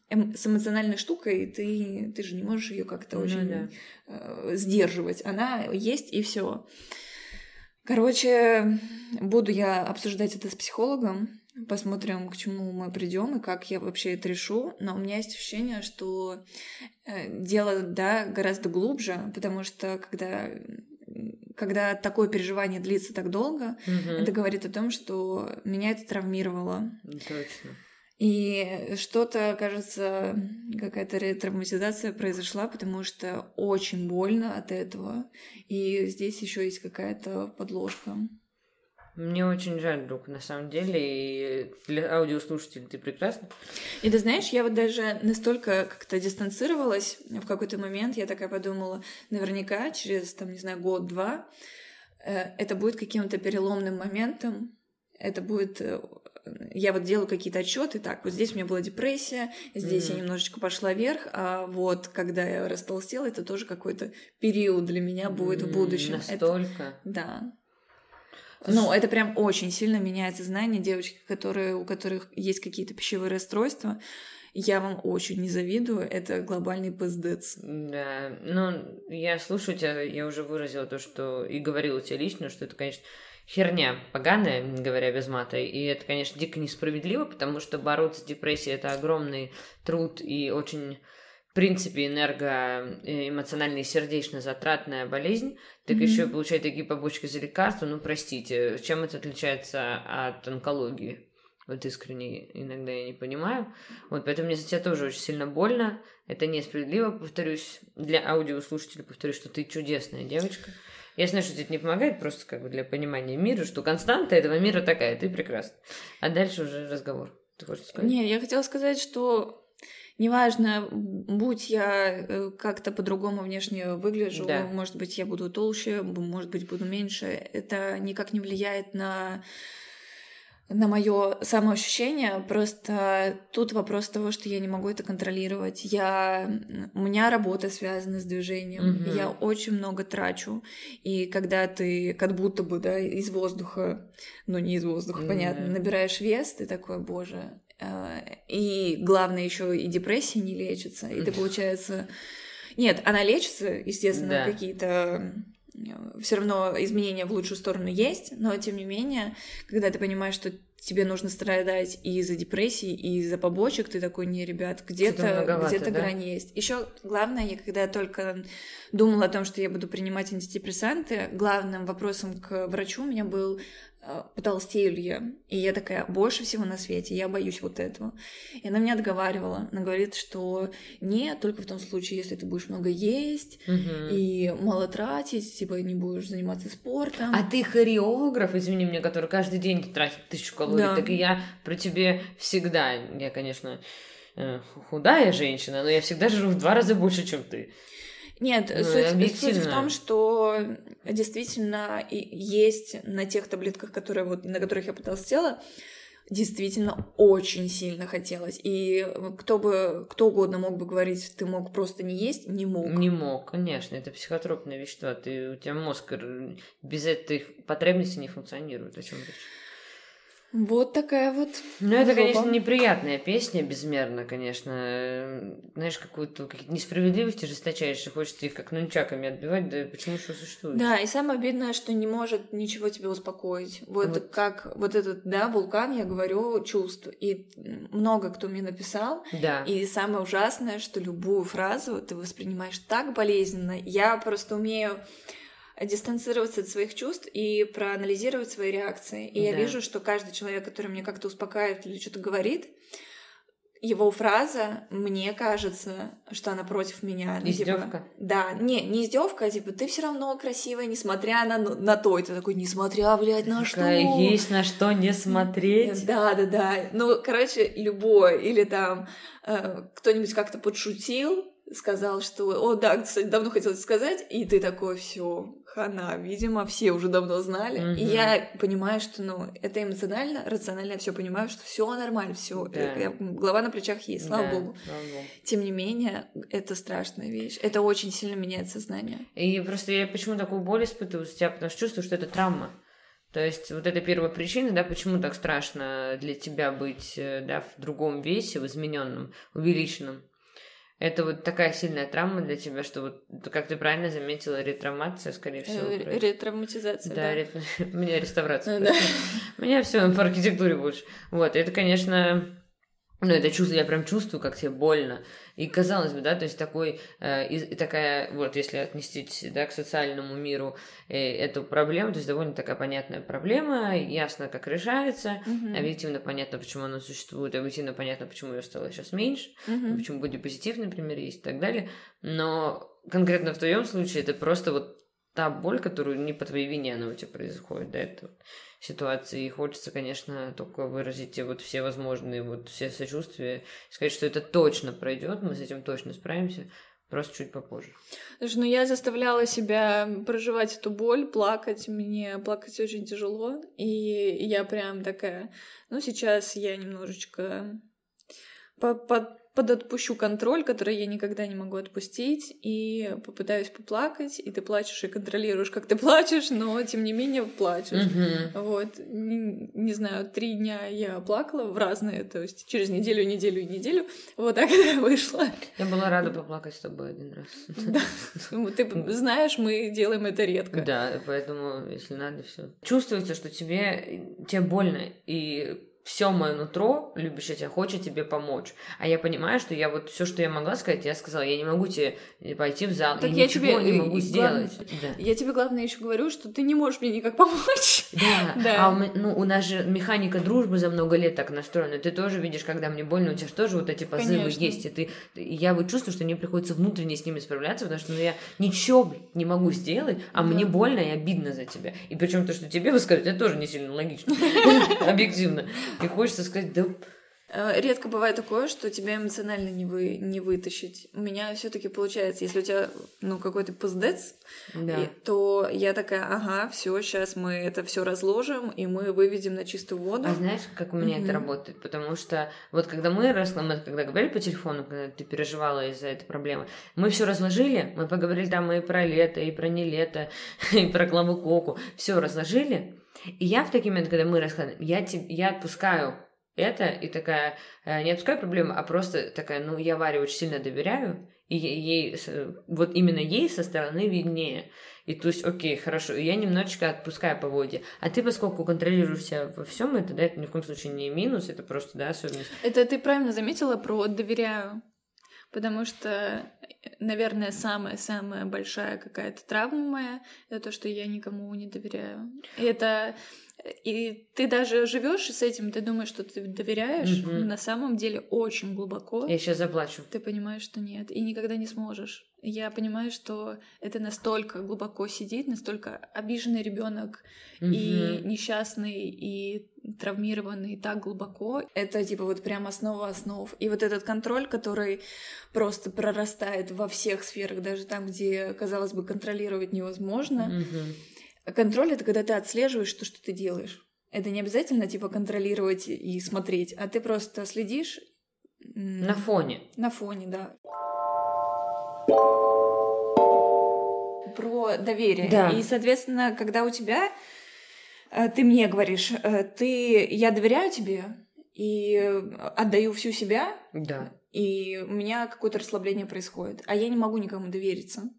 эм, с эмоциональной штукой ты, ты же не можешь ее как-то ну, очень да. э, сдерживать. Она есть и все. Короче, буду я обсуждать это с психологом. Посмотрим, к чему мы придем и как я вообще это решу. Но у меня есть ощущение, что э, дело, да, гораздо глубже, потому что когда когда такое переживание длится так долго, угу. это говорит о том, что меня это травмировало. Точно. И что-то, кажется, какая-то ретравматизация произошла, потому что очень больно от этого. И здесь еще есть какая-то подложка. Мне очень жаль, друг, на самом деле, и для аудиослушателей ты прекрасна. И ты знаешь, я вот даже настолько как-то дистанцировалась в какой-то момент, я такая подумала, наверняка через, там, не знаю, год-два э, это будет каким-то переломным моментом, это будет э, я вот делаю какие-то отчеты, так, вот здесь у меня была депрессия, здесь mm-hmm. я немножечко пошла вверх, а вот когда я растолстела, это тоже какой-то период для меня будет mm-hmm. в будущем. Настолько? Это, да. Ну, это прям очень сильно меняет сознание девочки, которые, у которых есть какие-то пищевые расстройства. Я вам очень не завидую, это глобальный пиздец. Да, ну, я слушаю тебя, я уже выразила то, что и говорила тебе лично, что это, конечно, херня поганая, говоря без мата. И это, конечно, дико несправедливо, потому что бороться с депрессией это огромный труд и очень в принципе, энергоэмоционально и сердечно затратная болезнь, так mm-hmm. еще получать такие побочки за лекарства, ну, простите, чем это отличается от онкологии? Вот искренне иногда я не понимаю. Вот поэтому мне за тебя тоже очень сильно больно. Это несправедливо, повторюсь, для аудиослушателей повторюсь, что ты чудесная девочка. Я знаю, что это не помогает, просто как бы для понимания мира, что константа этого мира такая, ты прекрасна. А дальше уже разговор. Ты хочешь сказать? Не, я хотела сказать, что неважно, будь я э, как-то по-другому внешне выгляжу, да. может быть, я буду толще, может быть, буду меньше, это никак не влияет на на мое самоощущение. Просто тут вопрос того, что я не могу это контролировать. Я... У меня работа связана с движением. Mm-hmm. Я очень много трачу. И когда ты как будто бы да, из воздуха, ну не из воздуха, mm-hmm. понятно, набираешь вес, ты такой, боже. Э, и главное еще и депрессия не лечится. И ты, *laughs* получается... Нет, она лечится, естественно, да. какие-то все равно изменения в лучшую сторону есть, но тем не менее, когда ты понимаешь, что тебе нужно страдать и из-за депрессии, и из-за побочек, ты такой, не, ребят, где-то где-то да? грань есть. Еще главное, я когда только думала о том, что я буду принимать антидепрессанты, главным вопросом к врачу у меня был Э, потолстею ли я. И я такая, больше всего на свете, я боюсь вот этого. И она меня отговаривала. Она говорит, что нет, только в том случае, если ты будешь много есть угу. и мало тратить, типа не будешь заниматься спортом. А ты хореограф, извини меня, который каждый день тратит тысячу калорий. Да. Так и я про тебе всегда, я, конечно, э, худая женщина, но я всегда жру в два раза больше, чем ты. Нет, ну, суть, суть в том, что действительно есть на тех таблетках, которые вот, на которых я потолстела, действительно очень сильно хотелось. И кто бы, кто угодно мог бы говорить, ты мог просто не есть, не мог. Не мог, конечно, это психотропное вещество. Ты, у тебя мозг без этих потребностей не функционирует. О чем речь? Вот такая вот. Ну, это, конечно, неприятная песня, безмерно, конечно. Знаешь, какую-то какие-то несправедливости жесточайшие, хочется их как нунчаками отбивать, да почему что существует? Да, и самое обидное, что не может ничего тебя успокоить. Вот, вот как вот этот, да, вулкан, я говорю, чувств. И много кто мне написал. Да. И самое ужасное, что любую фразу ты воспринимаешь так болезненно. Я просто умею дистанцироваться от своих чувств и проанализировать свои реакции. И да. я вижу, что каждый человек, который мне как-то успокаивает или что-то говорит, его фраза, мне кажется, что она против меня. Ну, типа, издевка? Типа, да, не, не издевка, а типа, ты все равно красивая, несмотря на, на то. И ты такой, несмотря, блядь, на что? Есть на что не смотреть. Да, да, да. Ну, короче, любое. Или там э, кто-нибудь как-то подшутил, сказал, что, о, да, кстати, давно хотел сказать, и ты такой, все, хана, видимо, все уже давно знали. Mm-hmm. И я понимаю, что, ну, это эмоционально, рационально я все понимаю, что все нормально, все, да. голова на плечах есть, слава, да, богу. слава богу. Тем не менее, это страшная вещь. Это очень сильно меняет сознание. И просто я почему такую боль испытываю с тебя, потому что чувствую, что это травма. То есть вот это первая причина, да, почему так страшно для тебя быть, э, да, в другом весе, в измененном, увеличенном это вот такая сильная травма для тебя, что вот, как ты правильно заметила, ретравмация, скорее всего. Э, ретравматизация, да. Да, *laughs* меня реставрация. Да. *laughs* Меня все по архитектуре больше. Вот, это, конечно, ну, это чувство, я прям чувствую, как тебе больно. И казалось бы, да, то есть такой, э, и, такая, вот, если отнести, да, к социальному миру э, эту проблему, то есть довольно такая понятная проблема, ясно, как решается, mm-hmm. объективно понятно, почему она существует, объективно понятно, почему ее стало сейчас меньше, mm-hmm. почему бодипозитив, например, есть и так далее. Но конкретно в твоем случае это просто вот та боль, которую не по твоей вине она у тебя происходит, да, это вот ситуации. И хочется, конечно, только выразить вот все возможные, вот все сочувствия, сказать, что это точно пройдет, мы с этим точно справимся, просто чуть попозже. Слушай, ну я заставляла себя проживать эту боль, плакать. Мне плакать очень тяжело. И я прям такая, ну сейчас я немножечко -по подотпущу контроль, который я никогда не могу отпустить, и попытаюсь поплакать, и ты плачешь и контролируешь, как ты *laughs* плачешь, но тем не менее плачешь. Мгм. Вот, не, не знаю, три дня я плакала в разные, то есть через неделю, неделю и неделю. Вот так это вышло. Я была рада поплакать с тобой один раз. Да. Ну, Ты знаешь, мы делаем это редко. Да, поэтому, если надо, все. Чувствуется, что тебе, тебе больно, и все мое нутро, любящее тебя, хочет тебе помочь. А я понимаю, что я вот все, что я могла сказать, я сказала, я не могу тебе пойти в зал, Так я я ничего тебе, не э, могу и сделать. главное- Да. Я тебе, главное, еще говорю, что ты не можешь мне никак помочь. Да, *laughs* Да. а у, ну, у нас же механика дружбы за много лет так настроена. Ты тоже видишь, когда мне больно, у тебя же тоже вот эти позывы Конечно. есть. И ты, я вот чувствую, что мне приходится внутренне с ними справляться, потому что ну, я ничего не могу сделать, а Да. мне больно и обидно за тебя. И причем то, что тебе высказывать, это тоже не сильно логично. *laughs* Объективно. И хочется сказать, да Э, Редко бывает такое, что тебя эмоционально не, вы, не вытащить. У меня все таки получается, если у тебя ну, какой-то пиздец, да. то я такая, ага, все, сейчас мы это все разложим, и мы выведем на чистую воду. А знаешь, как у меня Мгм. это работает? Потому что вот когда мы мы когда говорили по телефону, когда ты переживала из-за этой проблемы, мы все разложили, мы поговорили там и про лето, и про не лето, *laughs* и про Клаву Коку, все разложили. И я в такие моменты, когда мы раскладываем, я, я отпускаю это и такая, э, не отпускаю проблему, а просто такая, ну, я Варе очень сильно доверяю, и ей, вот именно ей со стороны виднее. И то есть, окей, хорошо, я немножечко отпускаю по воде. А ты, поскольку контролируешь себя во всем это, да, это ни в коем случае не минус, это просто, да, особенность. Это ты правильно заметила про доверяю. Потому что, наверное, самая-самая большая какая-то травма моя это то, что я никому не доверяю. И это и ты даже живешь с этим, ты думаешь, что ты доверяешь, но на самом деле очень глубоко Я сейчас заплачу. ты понимаешь, что нет, и никогда не сможешь. Я понимаю, что это настолько глубоко сидит, настолько обиженный ребенок и Мгм. несчастный, и травмированный так глубоко. Это типа вот прям основа основ. И вот этот контроль, который просто прорастает во всех сферах, даже там, где, казалось бы, контролировать невозможно. Мгм. Контроль — это когда ты отслеживаешь то, что ты делаешь. Это не обязательно, типа, контролировать и смотреть, а ты просто следишь На фоне. на фоне, да. Про доверие. Да. И, соответственно, когда у тебя э, ты мне говоришь, э, ты, я доверяю тебе и отдаю всю себя, Да. и у меня какое-то расслабление происходит, а я не могу никому довериться.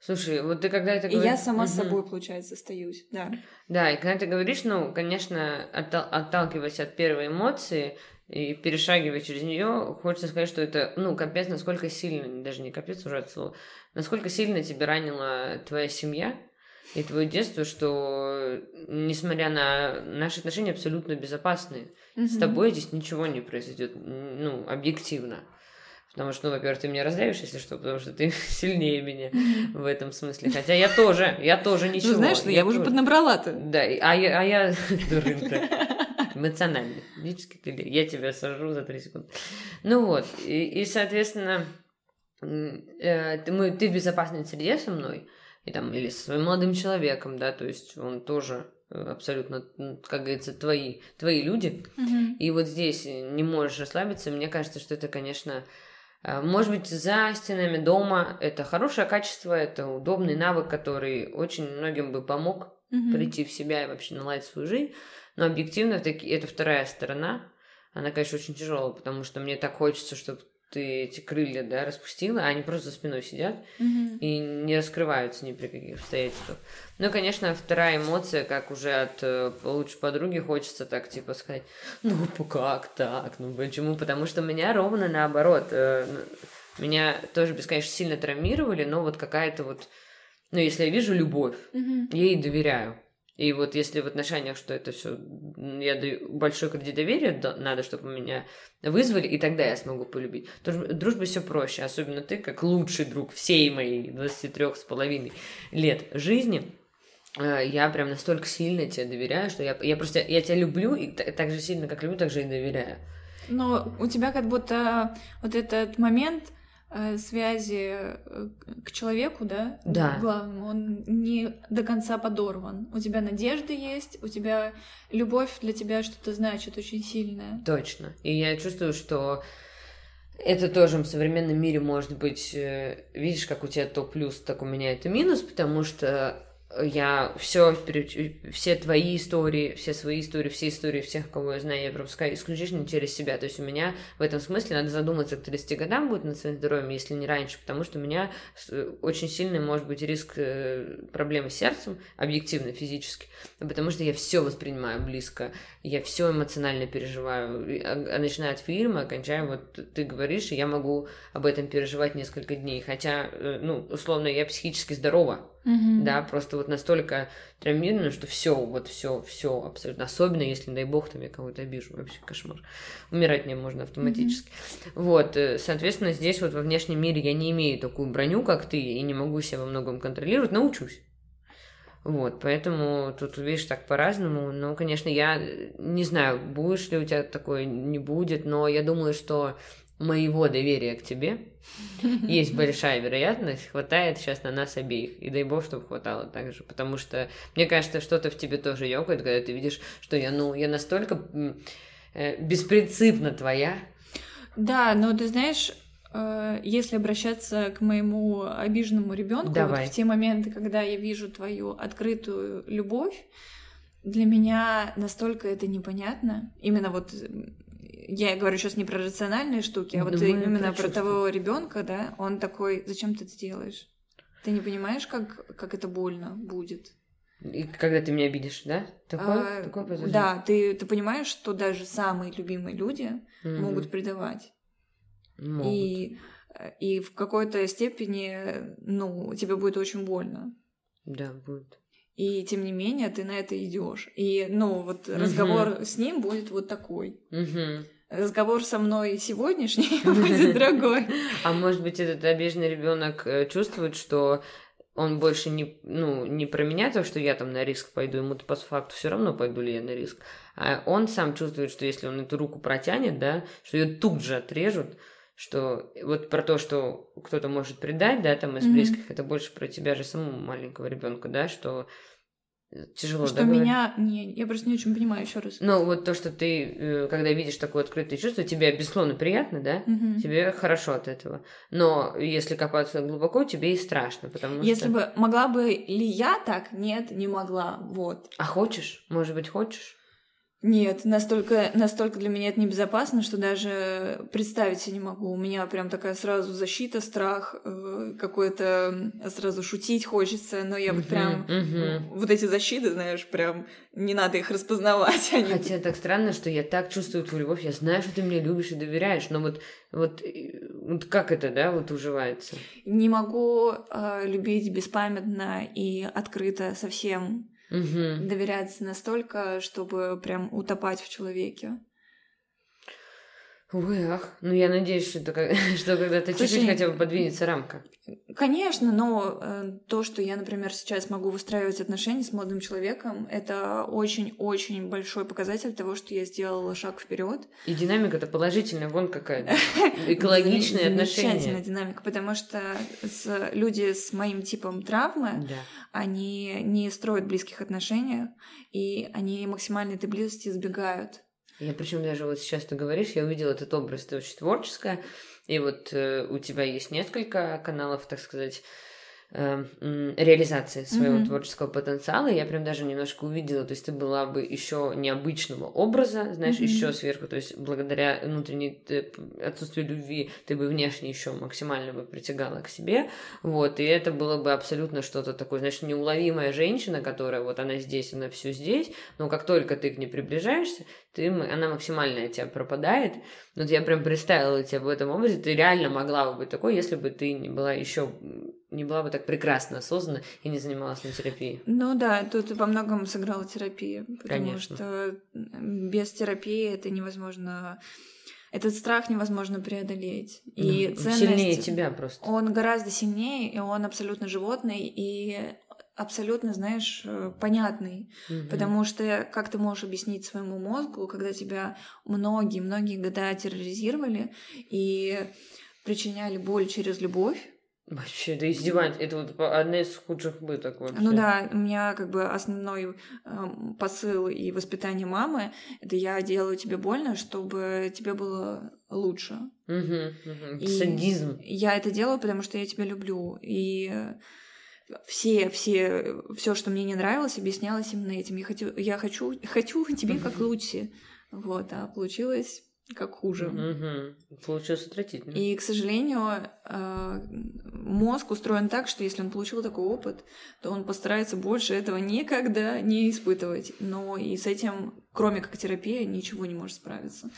Слушай, вот ты когда это И говоришь... я сама с Мгм. собой, получается, остаюсь, да. Да, и когда ты говоришь, ну, конечно, оттал- отталкиваясь от первой эмоции и перешагивая через нее, хочется сказать, что это, ну, капец, насколько сильно, даже не капец уже от слова, насколько сильно тебя ранила твоя семья и твое детство, что, несмотря на наши отношения абсолютно безопасные, с Мгм. тобой здесь ничего не произойдет, ну, объективно. Потому что, ну, во-первых, ты меня раздавишь, если что, потому что ты *laughs* сильнее меня в этом смысле. Хотя я тоже, я тоже ничего. Ну, знаешь, что я уже поднабрала-то. Да, а я, а я *laughs* дурында. *laughs* Ты, я тебя сажу за три секунды. Ну вот, и, и, соответственно, э, ты, мы, ты в безопасной среде со мной, и там, или со своим молодым человеком, да, то есть он тоже э, абсолютно, как говорится, твои, твои люди. Мгм. И вот здесь не можешь расслабиться. Мне кажется, что это, конечно, может быть, за стенами дома это хорошее качество, это удобный навык, который очень многим бы помог Мгм. прийти в себя и вообще наладить свою жизнь. Но объективно это вторая сторона. Она, конечно, очень тяжелая, потому что мне так хочется, чтобы ты эти крылья, да, распустила, а они просто за спиной сидят Мгм. и не раскрываются ни при каких обстоятельствах. Ну, конечно, вторая эмоция, как уже от э, лучшей подруги, хочется так, типа, сказать, ну, как так, ну, почему? Потому что меня ровно наоборот. э, меня тоже бесконечно сильно травмировали, но вот какая-то вот, ну, если я вижу любовь, Мгм. я ей доверяю. И вот если в отношениях, что это все, я даю большой кредит доверия, надо, чтобы меня вызвали, и тогда я смогу полюбить. Дружбе все проще, особенно ты, как лучший друг всей моей 23 с половиной лет жизни. э, Я прям настолько сильно тебе доверяю, что я, я просто, я тебя люблю, и та- так же сильно, как люблю, так же и доверяю. Но у тебя как будто вот этот момент связи э, к человеку, да? Да. Главному, он не до конца подорван. У тебя надежда есть, у тебя любовь для тебя что-то значит очень сильное. Точно. И я чувствую, что это тоже в современном мире может быть, э, видишь, как у тебя то плюс, так у меня это минус, потому что я все, все твои истории, все свои истории, все истории всех, кого я знаю, я пропускаю исключительно через себя. То есть у меня в этом смысле надо задуматься к 30 годам будет над своим здоровьем, если не раньше, потому что у меня очень сильный может быть риск э, проблемы с сердцем, объективно, физически, потому что я все воспринимаю близко, я все эмоционально переживаю, а, а начиная от фильма, окончая вот ты говоришь, и я могу об этом переживать несколько дней, хотя, э, ну, условно, я психически здорова, Мгм. да, просто вот настолько травмирована, что все, вот все, все абсолютно. Особенно, если, дай бог, там я кого-то обижу, вообще кошмар. Умирать мне можно автоматически. Вот, э, соответственно, здесь вот во внешнем мире я не имею такую броню, как ты, и не могу себя во многом контролировать, научусь. Вот, поэтому тут, видишь, так по-разному. Ну, конечно, я э, не знаю, будешь ли у тебя такое, не будет, но я думаю, что моего доверия к тебе есть большая вероятность, хватает сейчас на нас обеих. И дай бог, чтобы хватало так же. Потому что, мне кажется, что-то в тебе тоже ёкает, когда ты видишь, что я, ну, я настолько э, беспринципно твоя. Да, но ты знаешь, э, если обращаться к моему обиженному ребенку, Давай. в те моменты, когда я вижу твою открытую любовь, для меня настолько это непонятно. Именно вот я говорю сейчас не про рациональные штуки, а вот Думаю, именно про про того ребенка, да, он такой, зачем ты это делаешь? Ты не понимаешь, как, как это больно будет? И когда ты меня обидишь, да? Такое, А, такое произошло? да, ты, ты понимаешь, что даже самые любимые люди Мгм. могут предавать. Могут. И, и в какой-то степени, ну, тебе будет очень больно. Да, будет. И тем не менее ты на это идешь. И, ну, вот разговор с ним будет вот такой. Мгм. Разговор со мной сегодняшний *laughs* будет другой. А может быть, этот обиженный ребенок чувствует, что он больше не, ну, не про меня, то, что я там на риск пойду, ему-то по факту все равно пойду ли я на риск. А он сам чувствует, что если он эту руку протянет, да, что ее тут же отрежут, что вот про то, что кто-то может предать, да, там из близких, это больше про тебя же самого маленького ребенка, да, что тяжело, Что да, говорить? меня... Не, я просто не очень понимаю еще раз. Ну, вот то, что ты, э, когда видишь такое открытое чувство, тебе, безусловно, приятно, да? Мгм. Тебе хорошо от этого. Но если копаться глубоко, тебе и страшно, потому Если что... бы... Могла бы ли я так? Нет, не могла. Вот. А хочешь? Может быть, хочешь? Нет, настолько, настолько для меня это небезопасно, что даже представить себе не могу. У меня прям такая сразу защита, страх, э, какой-то м, сразу шутить хочется, но я вот прям вот эти защиты, знаешь, прям не надо их распознавать. *laughs* Они... Хотя так странно, что я так чувствую твою любовь, я знаю, что ты меня любишь и доверяешь, но вот, вот, вот как это, да, вот уживается? Не могу э, любить беспамятно и открыто совсем Мгм. доверяться настолько, чтобы прям утопать в человеке. Ой, ах. Ну, я надеюсь, что, это *laughs* что когда-то чуть-чуть хотя бы подвинется рамка. Конечно, но э, то, что я, например, сейчас могу выстраивать отношения с молодым человеком, это очень-очень большой показатель того, что я сделала шаг вперед. И динамика-то положительная, вон какая. *laughs* Экологичные Замечательная отношения. динамика, потому что с- люди с моим типом травмы, Да. они не строят близких отношений, и они максимально этой близости избегают. Я причем даже вот сейчас ты говоришь, я увидела этот образ, ты очень творческая, и вот э, у тебя есть несколько каналов, так сказать, э, реализации своего Мгм. творческого потенциала. Я прям даже немножко увидела, то есть ты была бы еще необычного образа, знаешь, Мгм. еще сверху, то есть благодаря внутренней отсутствию любви ты бы внешне еще максимально бы притягала к себе, вот, и это было бы абсолютно что-то такое, знаешь, неуловимая женщина, которая вот она здесь, она все здесь, но как только ты к ней приближаешься, ты, она максимально от тебя пропадает. Вот я прям представила тебя в этом образе, ты реально могла бы быть такой, если бы ты не была еще не была бы так прекрасно осознанна и не занималась на терапии. Ну да, тут во многом сыграла терапия, потому Конечно. что без терапии это невозможно, этот страх невозможно преодолеть. И Ну, ценность, Сильнее тебя просто. он гораздо сильнее, и он абсолютно животный и абсолютно, знаешь, э, понятный. Мгм. Потому что как ты можешь объяснить своему мозгу, когда тебя многие-многие года терроризировали, и причиняли боль через любовь. Вообще, это издевательство. Это вот одна из худших быток вообще. Ну да, у меня как бы основной э, посыл и воспитание мамы — это я делаю тебе больно, чтобы тебе было лучше. Угу, угу. И Садизм. Я это делаю, потому что я тебя люблю. И все, все, все, что мне не нравилось, объяснялось именно этим. Я хочу, я хочу, хочу *laughs* тебе как лучше. Вот, а получилось как хуже. Угу. Получилось отвратительно. И, к сожалению, э, мозг устроен так, что если он получил такой опыт, то он постарается больше этого никогда не испытывать. Но и с этим, кроме как терапия, ничего не может справиться.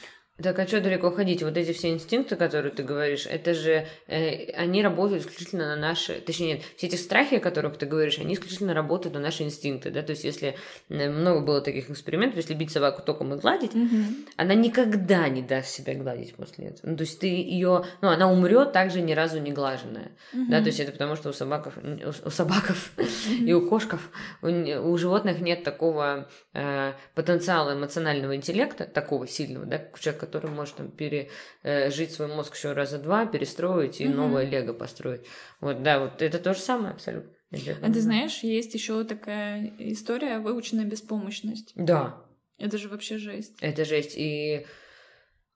Так а что далеко ходить? Вот эти все инстинкты, которые ты говоришь, это же э, они работают исключительно на наши, точнее нет, все эти страхи, о которых ты говоришь, они исключительно работают на наши инстинкты, да, то есть если много было таких экспериментов, если бить собаку током и гладить, mm-hmm. она никогда не даст себя гладить после этого. Ну, то есть ты ее, ну она умрет также ни разу не глаженная, mm-hmm. да, то есть это потому что у собаков, у, у собаков mm-hmm. и у кошков, у, у животных нет такого э, потенциала эмоционального интеллекта, такого сильного, да, человек, который может там пережить свой мозг еще раза два, перестроить и mm-hmm. новое лего построить. Вот, да, вот это то же самое абсолютно. А ты знаешь, есть еще такая история выученная беспомощность. Да. Это же вообще жесть. Это жесть. И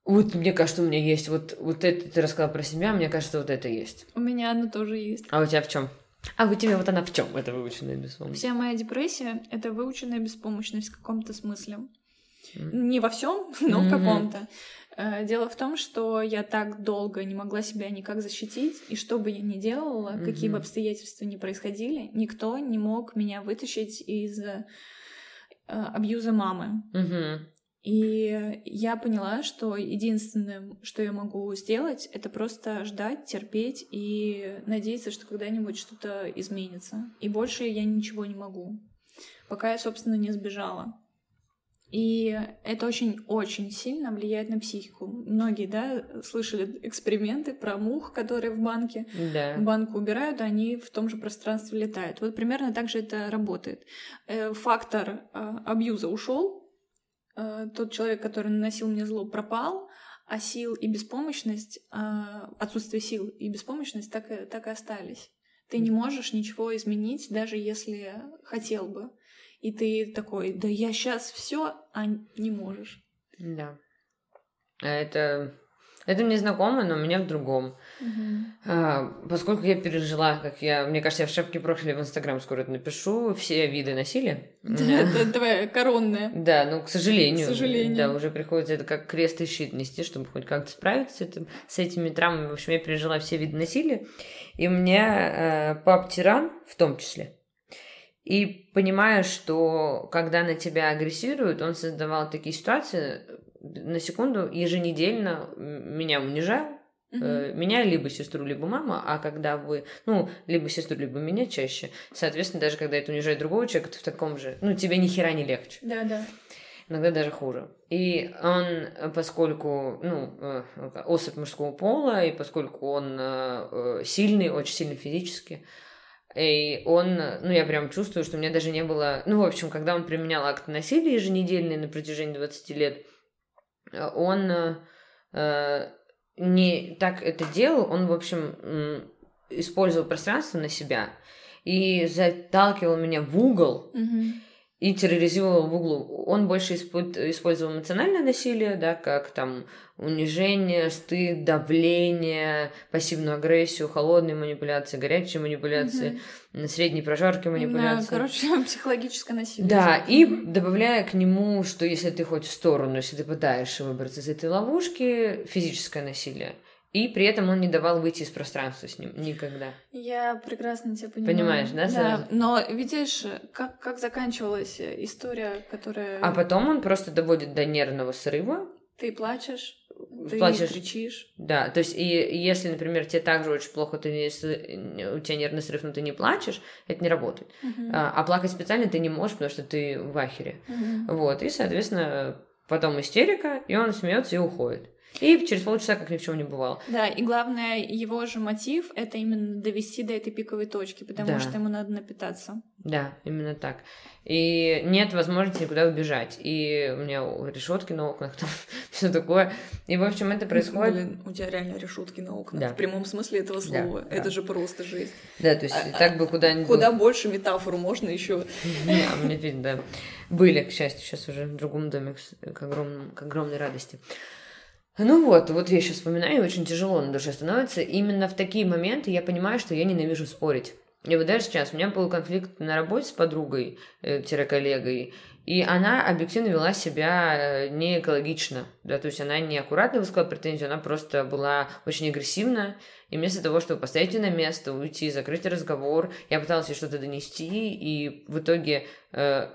вот мне кажется, у меня есть вот, вот это ты рассказала про себя, мне кажется, вот это есть. У меня оно тоже есть. А у тебя в чем? А у тебя вот она в чем, эта выученная беспомощность? Вся моя депрессия — это выученная беспомощность в каком-то смысле. Не во всем, *laughs* но в каком-то. Э, дело в том, что я так долго не могла себя никак защитить, и что бы я ни делала, mm-hmm. какие бы обстоятельства ни происходили, никто не мог меня вытащить из э, абьюза мамы. Mm-hmm. И я поняла, что единственное, что я могу сделать, это просто ждать, терпеть и надеяться, что когда-нибудь что-то изменится. И больше я ничего не могу, пока я, собственно, не сбежала. И это очень-очень сильно влияет на психику. Многие, да, слышали эксперименты про мух, которые в банке. Да. Банку убирают, а они в том же пространстве летают. Вот примерно так же это работает. Э, фактор а, абьюза ушел, э, тот человек, который наносил мне зло, пропал, а сил и беспомощность, а, отсутствие сил и беспомощность так и, так и остались. Ты не можешь ничего изменить, даже если хотел бы и ты такой, да я сейчас все, а не можешь. Да. А это это мне знакомо, но у меня в другом. Uh-huh. А, поскольку я пережила, как я, мне кажется, я в шапке профиля в Инстаграм скоро это напишу, все виды насилия. *laughs* Это твоя коронная. Да, ну, к сожалению. К сожалению. Да, уже приходится это как крест и щит нести, чтобы хоть как-то справиться с, этим, с этими травмами. В общем, я пережила все виды насилия. И у меня э, пап-тиран в том числе. И понимаешь, что когда на тебя агрессируют, он создавал такие ситуации, на секунду еженедельно меня унижал, mm меня либо сестру, либо мама, а когда вы, ну, либо сестру, либо меня чаще, соответственно, даже когда это унижает другого человека, ты в таком же, ну, тебе ни хера не легче. Да, да. Иногда даже хуже. И он, поскольку, ну, э, особь мужского пола, и поскольку он э, сильный, очень сильный физически, и он, ну, я прям чувствую, что у меня даже не было... Ну, в общем, когда он применял акт насилия еженедельный на протяжении 20 лет, он э, не так это делал, он, в общем, использовал пространство на себя и заталкивал меня в угол, mm-hmm и терроризировал в углу. Он больше использовал эмоциональное насилие, да, как там унижение, стыд, давление, пассивную агрессию, холодные манипуляции, горячие манипуляции, угу. средней прожарки манипуляции. Да, короче, *laughs* психологическое насилие. Да, и добавляя к нему, что если ты хоть в сторону, если ты пытаешься выбраться из этой ловушки, физическое насилие. И при этом он не давал выйти из пространства с ним никогда. Я прекрасно тебя понимаю. Понимаешь, да? Да, но видишь, как, как заканчивалась история, которая... А потом он просто доводит до нервного срыва. Ты плачешь, ты плачешь. кричишь. Да, то есть и если, например, тебе также очень плохо, ты не, у тебя нервный срыв, но ты не плачешь, это не работает. Uh-huh. А, а плакать специально ты не можешь, потому что ты в ахере. Uh-huh. Вот, и, соответственно, потом истерика, и он смеется и уходит. И через полчаса как ни в чем не бывало. Да, и главное, его же мотив — это именно довести до этой пиковой точки, потому да. что ему надо напитаться. Да, именно так. И нет возможности никуда убежать. И у меня решетки на окнах, там *laughs* все такое. И, в общем, это происходит... Блин, у тебя реально решетки на окнах. Да. В прямом смысле этого слова. Да, это да. же просто жизнь. Да, то есть а, так бы куда-нибудь... Куда больше метафору можно еще. *laughs* Да, мне видно, да. Были, к счастью, сейчас уже в другом доме, к, огромному, к огромной радости. Ну вот, вот я сейчас вспоминаю, очень тяжело на душе становится. Именно в такие моменты я понимаю, что я ненавижу спорить. И вот даже сейчас у меня был конфликт на работе с подругой, э, коллегой, и она объективно вела себя э, не экологично, да, то есть она не аккуратно высказала претензию, она просто была очень агрессивна, и вместо того, чтобы поставить ее на место, уйти, закрыть разговор, я пыталась ей что-то донести, и в итоге э,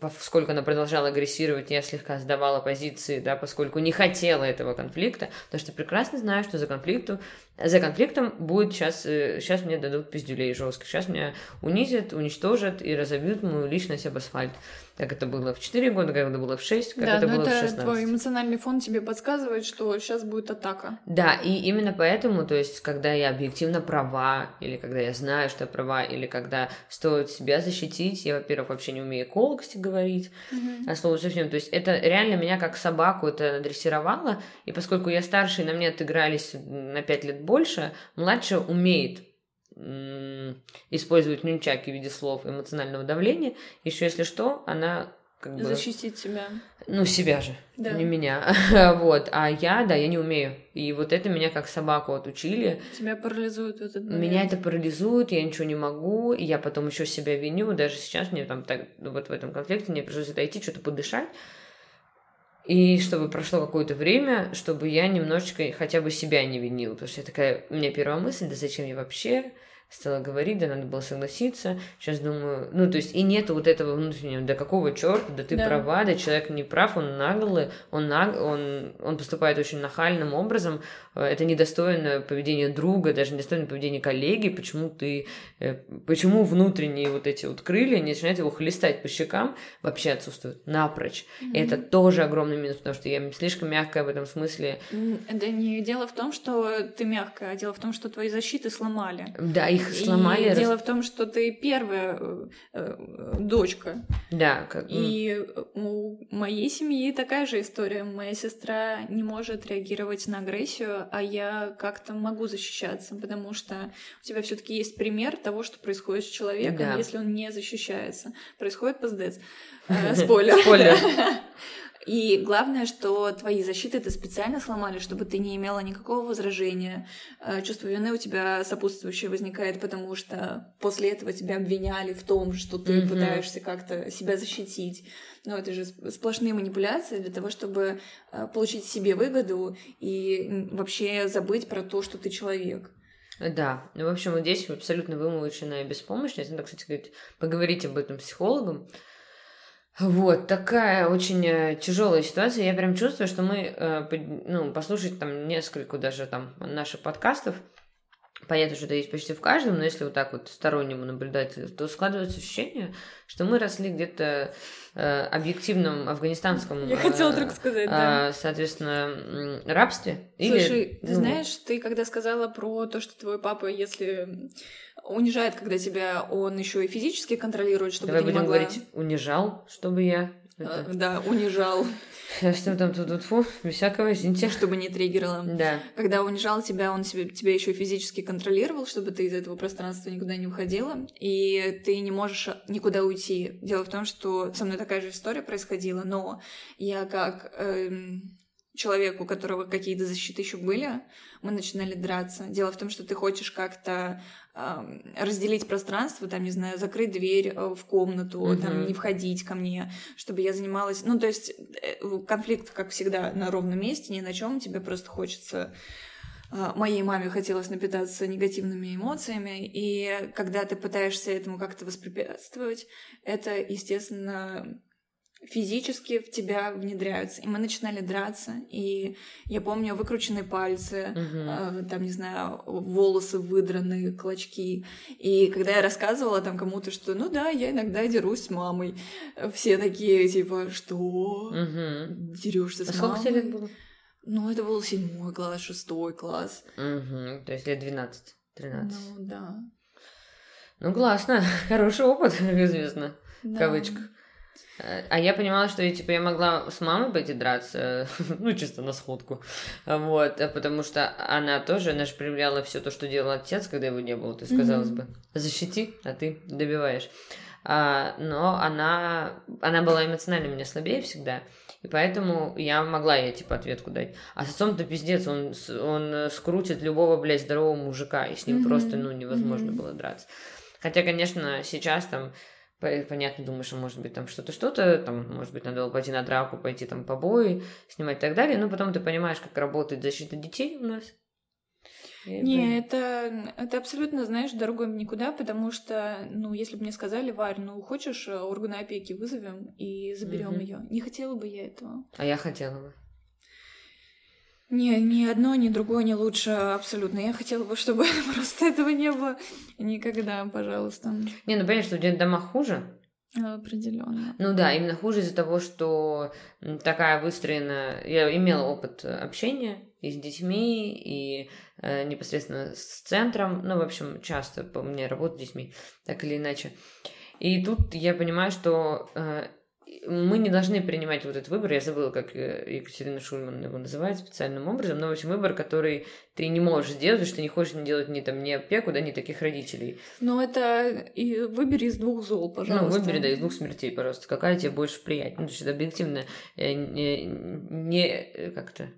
поскольку она продолжала агрессировать, я слегка сдавала позиции, да, поскольку не хотела этого конфликта, потому что прекрасно знаю, что за конфликту, за конфликтом будет сейчас, сейчас э, мне дадут пиздюлей жестких, сейчас меня унизят, уничтожат и разобьют мою личность об асфальт как это было в 4 года, как это было в 6, как да, это было это в 16. твой эмоциональный фон тебе подсказывает, что сейчас будет атака. Да, и именно поэтому, то есть, когда я объективно права, или когда я знаю, что я права, или когда стоит себя защитить, я, во-первых, вообще не умею колкости говорить, mm-hmm. а слово совсем, то есть, это реально меня как собаку это дрессировало, и поскольку я старше, и на мне отыгрались на 5 лет больше, младшая умеет использовать нюнчаки в виде слов эмоционального давления. Еще если что, она как бы... Защитить себя. Ну, себя же, да. не меня. *laughs* вот. А я, да, я не умею. И вот это меня как собаку отучили. Тебя парализует этот момент. Меня это парализует, я ничего не могу, и я потом еще себя виню. Даже сейчас мне там так, ну, вот в этом конфликте мне пришлось отойти, что-то подышать. И чтобы прошло какое-то время, чтобы я немножечко хотя бы себя не винила. Потому что я такая, у меня первая мысль, да зачем я вообще? Стала говорить, да надо было согласиться. Сейчас думаю, ну, то есть и нету вот этого внутреннего, да какого черта, да ты да. права, да человек не прав, он наглый, он, наг... он, он поступает очень нахальным образом, э, это недостойное поведение друга, даже недостойное поведение коллеги, почему ты, э, почему внутренние вот эти вот крылья не начинают его хлестать по щекам, вообще отсутствуют напрочь. Mm-hmm. И это тоже огромный минус, потому что я слишком мягкая в этом смысле. Да не дело в том, что ты мягкая, а дело в том, что твои защиты сломали. Да, их их сломали. И дело в том, что ты первая э, э, дочка. Да. Как... И у моей семьи такая же история. Моя сестра не может реагировать на агрессию, а я как-то могу защищаться, потому что у тебя все-таки есть пример того, что происходит с человеком, да. если он не защищается. Происходит пиздец. *laughs* Э, спойлер. Спойлер. *laughs* И главное, что твои защиты ты специально сломали, чтобы ты не имела никакого возражения. Э, чувство вины у тебя сопутствующее возникает, потому что после этого тебя обвиняли в том, что ты mm-hmm. пытаешься как-то себя защитить. Но это же сплошные манипуляции для того, чтобы э, получить себе выгоду и вообще забыть про то, что ты человек. Да, ну, в общем, вот здесь абсолютно вымученная беспомощность. Надо, кстати, говорить, поговорить об этом с психологом. Вот, такая очень э, тяжелая ситуация. Я прям чувствую, что мы, э, ну, послушать там несколько даже там наших подкастов, понятно, что это есть почти в каждом, но если вот так вот стороннему наблюдателю, то складывается ощущение, что мы росли где-то э, объективном афганистанском... Я э, хотела только сказать, да. Э, соответственно, рабстве. Слушай, или, ты ну... знаешь, ты когда сказала про то, что твой папа, если унижает, когда тебя он еще и физически контролирует, чтобы Давай ты не будем могла... говорить, унижал, чтобы я... Это... Да, унижал. Что там тут, фу, без всякого, извините. Чтобы не триггерило. Да. Когда унижал тебя, он себе, тебя еще физически контролировал, чтобы ты из этого пространства никуда не уходила, и ты не можешь никуда уйти. Дело в том, что со мной такая же история происходила, но я как эм, человеку, у которого какие-то защиты еще были, мы начинали драться. Дело в том, что ты хочешь как-то разделить пространство, там, не знаю, закрыть дверь э, в комнату, mm-hmm. там, не входить ко мне, чтобы я занималась... Ну, то есть э, конфликт, как всегда, на ровном месте, ни на чем, тебе просто хочется э, моей маме хотелось напитаться негативными эмоциями, и когда ты пытаешься этому как-то воспрепятствовать, это, естественно, физически в тебя внедряются. И мы начинали драться, и я помню выкрученные пальцы, uh-huh. э, там, не знаю, волосы выдранные, клочки. И когда я рассказывала там кому-то, что, ну да, я иногда дерусь с мамой, все такие, типа, что? Uh-huh. Дерешься с а мамой? Сколько тебе лет было? Ну, это был седьмой класс, шестой класс. Угу, то есть лет 12, 13. Ну, да. Ну, классно. *laughs* Хороший опыт, *laughs* известно. Да. В кавычках. Э, А я понимала, что я, типа, я могла с мамой пойти драться, *laughs* ну, чисто на сходку, вот, а потому что она тоже, она же проявляла все то, что делал отец, когда его не было, то есть, казалось бы, защити, а ты добиваешь. А, но она, она была эмоционально меня слабее всегда, и поэтому я могла ей, типа, ответку дать. А с отцом-то пиздец, он, он э, скрутит любого, блядь, здорового мужика, и с ним просто, ну, невозможно было драться. Хотя, конечно, сейчас там Понятно, думаешь, что может быть там что-то, что-то, там, может быть, надо было пойти на драку, пойти там побои, снимать и так далее, но потом ты понимаешь, как работает защита детей у нас. И Не, это, это абсолютно, знаешь, дорогой никуда, потому что, ну, если бы мне сказали, Варь, ну, хочешь, э, органы опеки вызовем и заберем Мгм. ее. Не хотела бы я этого. А я хотела бы. Не, ни одно, ни другое не лучше абсолютно. Я хотела бы, чтобы *laughs* просто этого не было никогда, пожалуйста. Не, ну понятно, что в детдомах хуже. Определенно. Ну да, именно хуже из-за того, что такая выстроена... Я имела опыт общения и с детьми, и э, непосредственно с центром. Ну, в общем, часто по мне работаю с детьми, так или иначе. И тут я понимаю, что э, мы не должны принимать вот этот выбор. Я забыла, как э, Екатерина Шульман его называет специальным образом. Но, в общем, выбор, который ты не можешь сделать, потому что ты не хочешь не делать ни там ни опеку, да, ни таких родителей. Ну, это и выбери из двух зол, пожалуйста. Ну, выбери, да, из двух смертей, пожалуйста. Какая тебе больше приятнее? Ну, то есть это объективно э, не, не э, как-то...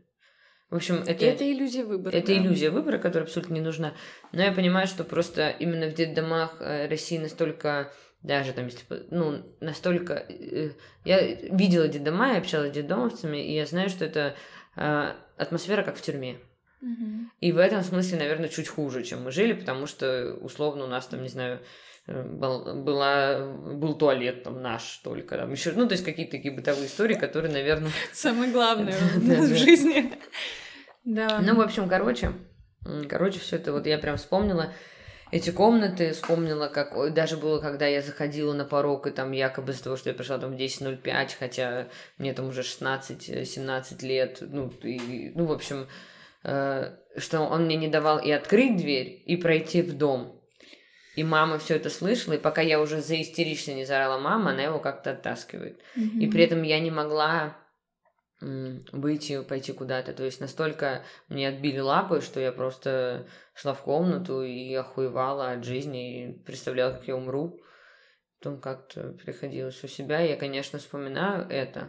В общем, это... И это иллюзия выбора. Это да. иллюзия выбора, которая абсолютно не нужна. Но я понимаю, что просто именно в детдомах России настолько, даже там, если, по- ну, настолько... э, Я видела детдома, я общалась с детдомовцами, и я знаю, что это э, атмосфера как в тюрьме. И в этом смысле, наверное, чуть хуже, чем мы жили, потому что, условно, у нас там, не знаю, э, был, была, был туалет там наш только, там еще, ну, то есть какие-то такие бытовые истории, которые, наверное... *laughs* Самое главное у *laughs* Да, нас в жизни. *laughs* Да. Ну, в общем, короче, короче, все это вот я прям вспомнила эти комнаты, вспомнила, как даже было, когда я заходила на порог, и там якобы из-за того, что я пришла там в 10.05, хотя мне там уже 16-17 лет, ну, и, ну, в общем, э, что он мне не давал и открыть дверь, и пройти в дом. И мама все это слышала, и пока я уже заистерично не заорала мама, она его как-то оттаскивает. Мгм. И при этом я не могла выйти, пойти куда-то. То есть настолько мне отбили лапы, что я просто шла в комнату и охуевала от жизни, и представляла, как я умру. Потом как-то приходилось у себя. Я, конечно, вспоминаю это.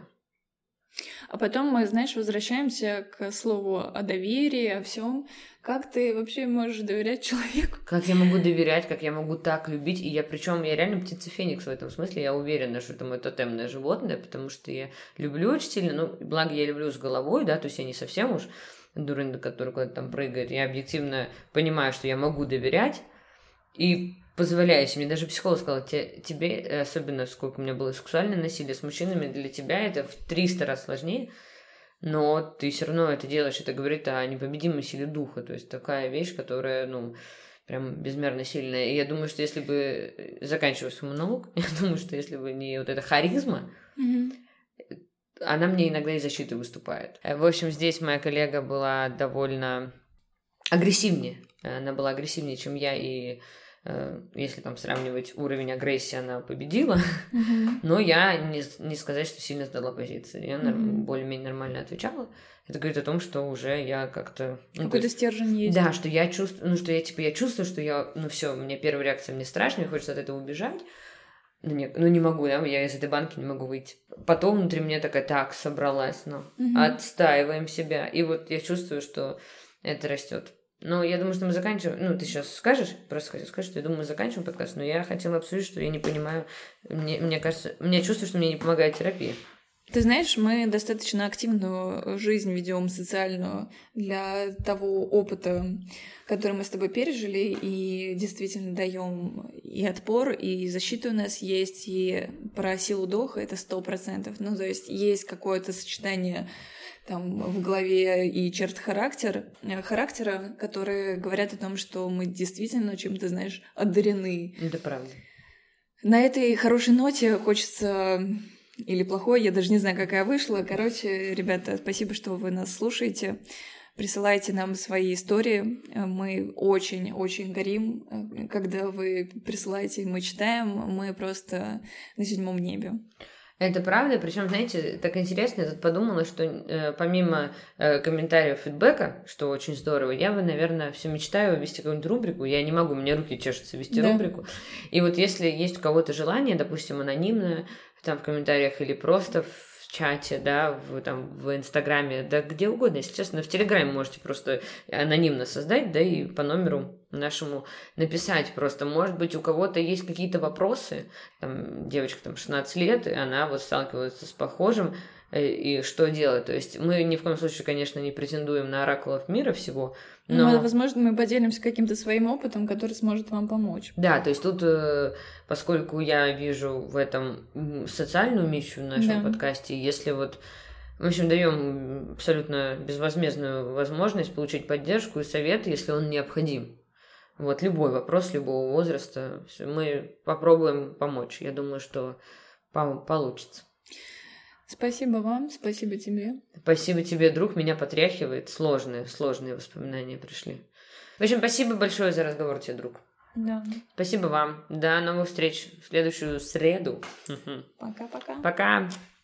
А потом мы, знаешь, возвращаемся к слову о доверии, о всем. Как ты вообще можешь доверять человеку? Как я могу доверять, как я могу так любить. И я, причем, я реально птица Феникс в этом смысле. Я уверена, что это мое тотемное животное, потому что я люблю очень сильно. Ну, благо я люблю с головой, да, то есть я не совсем уж дурында, который куда-то там прыгает. Я объективно понимаю, что я могу доверять. И позволяю себе. Мне даже психолог сказал, «Те- тебе, э, особенно сколько у меня было сексуальное насилие с мужчинами, для тебя это в 300 раз сложнее, но ты все равно это делаешь. Это говорит о непобедимой силе духа. То есть такая вещь, которая, ну, прям безмерно сильная. И я думаю, что если бы э, заканчивая свой монолог, *laughs* я думаю, что если бы не вот эта харизма, она мне иногда и защитой выступает. Э, В общем, здесь моя коллега была довольно агрессивнее. Она была агрессивнее, чем я, и если там сравнивать уровень агрессии, она победила. *laughs* Но я не, не сказать, что сильно сдала позиции. Я Мгм. более-менее нормально отвечала. Это говорит о том, что уже я как-то... ну, то Какой-то есть- стержень есть. да, что я чувствую, ну, что я, типа, я чувствую, что я, ну, все, у меня первая реакция, мне страшно, мне хочется от этого убежать. Ну, не, ну, не могу, да, я из этой банки не могу выйти. Потом внутри меня такая, так, собралась, ну, Мгм. отстаиваем себя. И вот я чувствую, что это растет. Но я думаю, что мы заканчиваем. Ну, ты сейчас скажешь, просто хотел сказать, что я думаю, мы заканчиваем подкаст, но я хотела обсудить, что я не понимаю. Мне, мне кажется, мне чувствую, что мне не помогает терапия. Ты знаешь, мы достаточно активную жизнь ведем социальную для того опыта, который мы с тобой пережили, и действительно даем и отпор, и защита у нас есть, и про силу духа это сто процентов. Ну, то есть есть какое-то сочетание там в голове и черт характер, э, характера, которые говорят о том, что мы действительно чем-то, знаешь, одарены. Это правда. На этой хорошей ноте хочется или плохой, я даже не знаю, какая вышла. Короче, ребята, спасибо, что вы нас слушаете. Присылайте нам свои истории. Мы очень-очень горим, когда вы присылаете, мы читаем. Мы просто на седьмом небе. Это правда, причем, знаете, так интересно, я тут подумала, что э, помимо э, комментариев фидбэка, что очень здорово, я бы, наверное, все мечтаю вести какую-нибудь рубрику. Я не могу, у меня руки чешутся вести да. рубрику. И вот если есть у кого-то желание, допустим, анонимное, там в комментариях или просто в чате, да, в, там, в Инстаграме, да где угодно, если честно, в Телеграме можете просто анонимно создать, да, и по номеру нашему написать просто. Может быть, у кого-то есть какие-то вопросы, там, девочка там 16 лет, и она вот сталкивается с похожим, и что делать. То есть мы ни в коем случае, конечно, не претендуем на оракулов мира всего, ну, но... Ну, возможно, мы поделимся каким-то своим опытом, который сможет вам помочь. Да, то есть тут, э, поскольку я вижу в этом социальную миссию в нашем да. подкасте, если вот в общем, даем абсолютно безвозмездную возможность получить поддержку и совет, если он необходим. Вот любой вопрос любого возраста, мы попробуем помочь. Я думаю, что получится. Спасибо вам, спасибо тебе. Спасибо тебе, друг, меня потряхивает. Сложные, сложные воспоминания пришли. В общем, спасибо большое за разговор тебе, друг. Да. Спасибо вам. До новых встреч в следующую среду. Пока-пока. Пока.